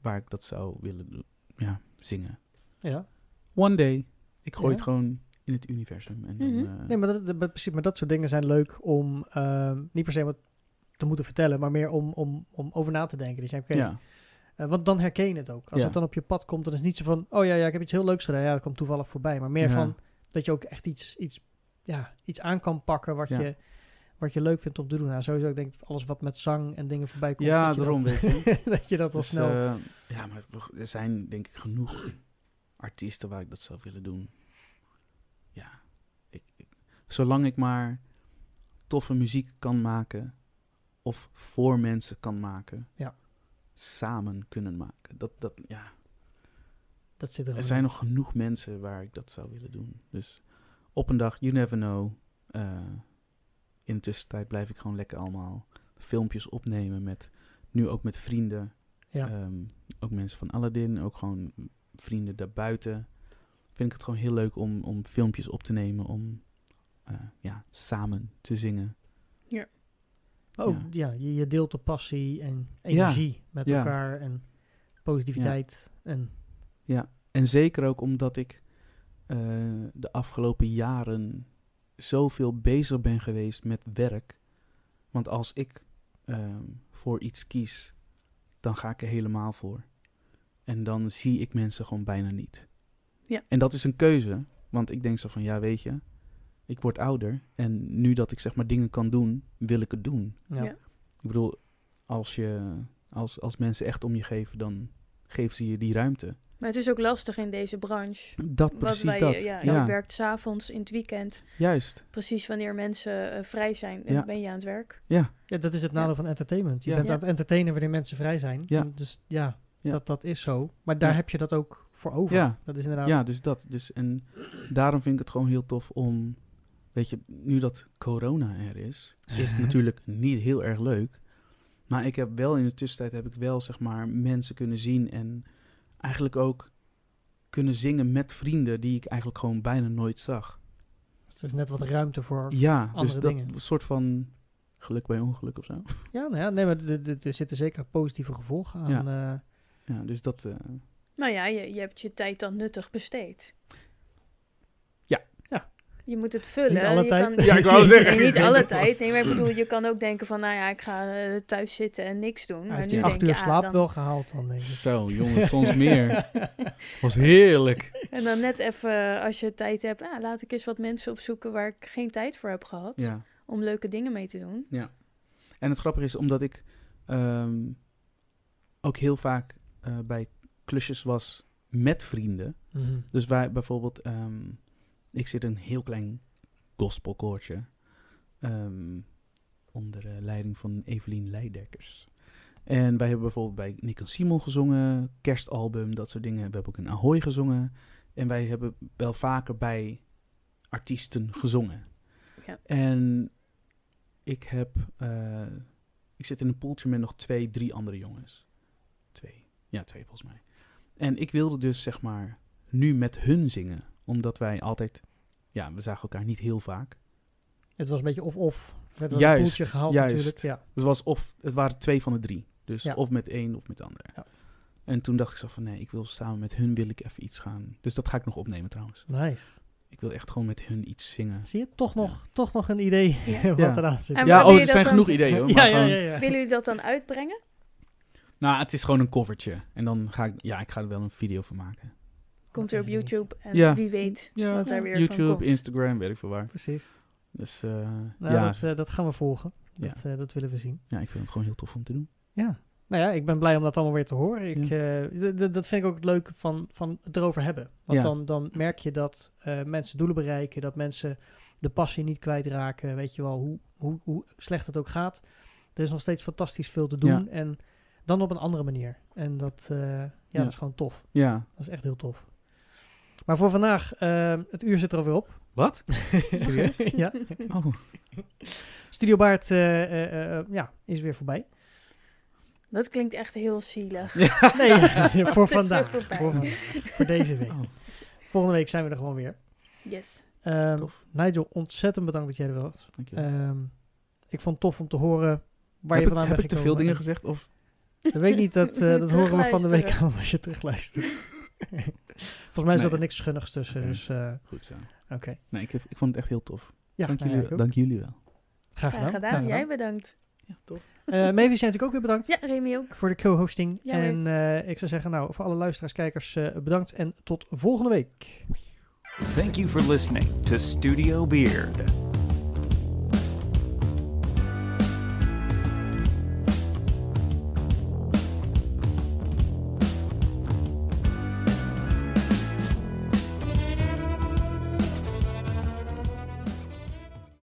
waar ik dat zou willen doen. Ja, zingen. ja. One day. Ik gooi Ja. het gewoon in het universum. En dan, eh, Nee, maar dat, precies, maar dat soort dingen zijn leuk om ehm, niet per se wat te moeten vertellen, maar meer om, om, om over na te denken. Dus ja, oké, ja. eh, want dan herken je het ook. Als Ja. het dan op je pad komt, dan is het niet zo van, oh ja, ja, ik heb iets heel leuks gedaan. Ja, dat komt toevallig voorbij. Maar meer Ja. van dat je ook echt iets, iets, ja, iets aan kan pakken wat, Ja. je, wat je leuk vindt om te doen. Nou, sowieso, ik denk dat alles wat met zang en dingen voorbij komt, Ja, dat je daarom, dat, weet je. dat je dat al Dus, snel... eh, ja, maar er zijn denk ik genoeg artiesten waar ik dat zou willen doen. Zolang ik maar toffe muziek kan maken of voor mensen kan maken, Ja. samen kunnen maken. Dat, dat, ja. dat zit er Er zijn in. nog genoeg mensen waar ik dat zou willen doen. Dus op een dag, you never know. eh, in de tussentijd blijf ik gewoon lekker allemaal filmpjes opnemen met, nu ook met vrienden. Ja. Ehm, ook mensen van Aladdin, ook gewoon vrienden daarbuiten. Vind ik het gewoon heel leuk om, om filmpjes op te nemen, om eh, ja, samen te zingen. Maar ook, ja, je, je deelt de passie en energie met Ja. elkaar en positiviteit. En En zeker ook omdat ik eh, de afgelopen jaren zoveel bezig ben geweest met werk. Want als ik ehm, voor iets kies, dan ga ik er helemaal voor. En dan zie ik mensen gewoon bijna niet. Ja. En dat is een keuze, want ik denk zo van, ja weet je, ik word ouder. En nu dat ik zeg maar dingen kan doen, wil ik het doen. ja. Ja. Ik bedoel, als, je, als, als mensen echt om je geven, dan geven ze je die ruimte. Maar het is ook lastig in deze branche. Dat, precies dat. Je, ja, ja, je werkt s'avonds, in het weekend. juist. Precies wanneer mensen eh, vrij zijn, eh, Ja. ben je aan het werk. Ja, Ja, dat is het nadeel van entertainment. Je Ja. bent Ja. aan het entertainen wanneer mensen vrij zijn. Ja. Dus ja, Ja. Dat, dat is zo. Maar daar Ja. heb je dat ook voor over. Ja. Dat is inderdaad... ja, dus dat. Dus, en daarom vind ik het gewoon heel tof om, weet je, nu dat corona er is, is het natuurlijk niet heel erg leuk. Maar ik heb wel in de tussentijd, heb ik wel zeg maar mensen kunnen zien en eigenlijk ook kunnen zingen met vrienden die ik eigenlijk gewoon bijna nooit zag. Dus er is net wat ruimte voor... Ja, dus dat dingen. soort van geluk bij ongeluk of zo. Ja, nou ja, nee, maar er- zitten zeker positieve gevolgen aan. Ja. eh, Ja, dus dat, eh, Nou ja, je, je hebt je tijd dan nuttig besteed. Ja. Ja. Je moet het vullen. Niet alle je tijd. Kan, Ja, ik wou zeggen. Niet alle tijd. Nee, maar ik bedoel, je kan ook denken van, nou ja, ik ga eh, thuis zitten en niks doen. hij maar heeft nu die acht uur ah, slaap dan- wel gehaald dan, denk ik. zo jongen, soms meer. Was heerlijk. En dan net even, als je tijd hebt, ah, laat ik eens wat mensen opzoeken waar ik geen tijd voor heb gehad. Ja. Om leuke dingen mee te doen. En het grappige is omdat ik ehm, ook heel vaak eh, bij klusjes was met vrienden. Mhm. Dus wij bijvoorbeeld, ehm, ik zit in een heel klein gospelkoortje. ehm, onder eh, leiding van Evelien Leidekkers. En wij hebben bijvoorbeeld bij Nick en Simon gezongen, kerstalbum, dat soort dingen. We hebben ook in Ahoy gezongen. En wij hebben wel vaker bij artiesten gezongen. Ja. En ik heb, eh, ik zit in een poeltje met nog twee, drie andere jongens. Twee, ja twee volgens mij. En ik wilde dus zeg maar nu met hun zingen, omdat wij altijd, ja, we zagen elkaar niet heel vaak. Het was een beetje of-of. Werd wel Juist, een poeltje gehaald juist. natuurlijk. Ja. Het, was of, het waren twee van de drie. Dus Ja. of met één of met de andere. Ja. En toen dacht ik zo van nee, ik wil samen met hun wil ik even iets gaan. Dus dat ga ik nog opnemen trouwens. Nice. Ik wil echt gewoon met hun iets zingen. Zie je? Toch nog, toch nog een idee Ja. wat Ja. eraan zit. En ja, oh, er zijn dan- genoeg ideeën hoor. ja, maar ja, gewoon- ja, ja. Willen jullie dat dan uitbrengen? Nou, het is gewoon een covertje. En dan ga ik, ja, ik ga er wel een video van maken. Komt er op YouTube en Ja. wie weet Ja, wat daar weer van YouTube, komt. Instagram, weet ik veel waar. Precies. Dus eh, Nou, ja, dat, eh, dat gaan we volgen. Ja. Dat, eh, dat willen we zien. ja, ik vind het gewoon heel tof om te doen. Ja. Nou ja, ik ben blij om dat allemaal weer te horen. Ik, eh, dat vind ik ook het leuke van, van het erover hebben. Want Ja. dan, dan merk je dat eh, mensen doelen bereiken, dat mensen de passie niet kwijtraken. Weet je wel, hoe, hoe, hoe slecht het ook gaat. Er is nog steeds fantastisch veel te doen. Ja. En dan op een andere manier. En dat, eh, ja, Ja. dat is gewoon tof. Ja. Dat is echt heel tof. Maar voor vandaag, eh, het uur zit er alweer op. Wat? Serieus? ja. Oh. Studio Baard eh, eh, eh, ja, is weer voorbij. Dat klinkt echt heel zielig. Nee, voor vandaag. Voor, vandaag. voor deze week. Oh, Volgende week zijn we er gewoon weer. Yes. Ehm, Tof. Nigel, ontzettend bedankt dat jij er was. dank je. Ehm, ik vond het tof om te horen waar je heb ik, vandaan heb bent ik te veel dingen gezegd? Of? Dat weet ik niet, dat, eh, dat horen we van de week aan als je terugluistert. Volgens mij zat er Nee. niks schunnigs tussen, dus eh, Goed zo. oké. Nee, ik, heb, ik vond het echt heel tof. Ja, dank, nou jullie, dank jullie wel. Graag Graag gedaan. gedaan. Jij bedankt. Ja, tof. Eh Mavis, jij natuurlijk ook weer bedankt. Ja, Remy ook. voor de co-hosting. Ja, en eh, ik zou zeggen, nou, voor alle luisteraars, kijkers, eh, bedankt en tot volgende week. Thank you for listening to Studio Beard.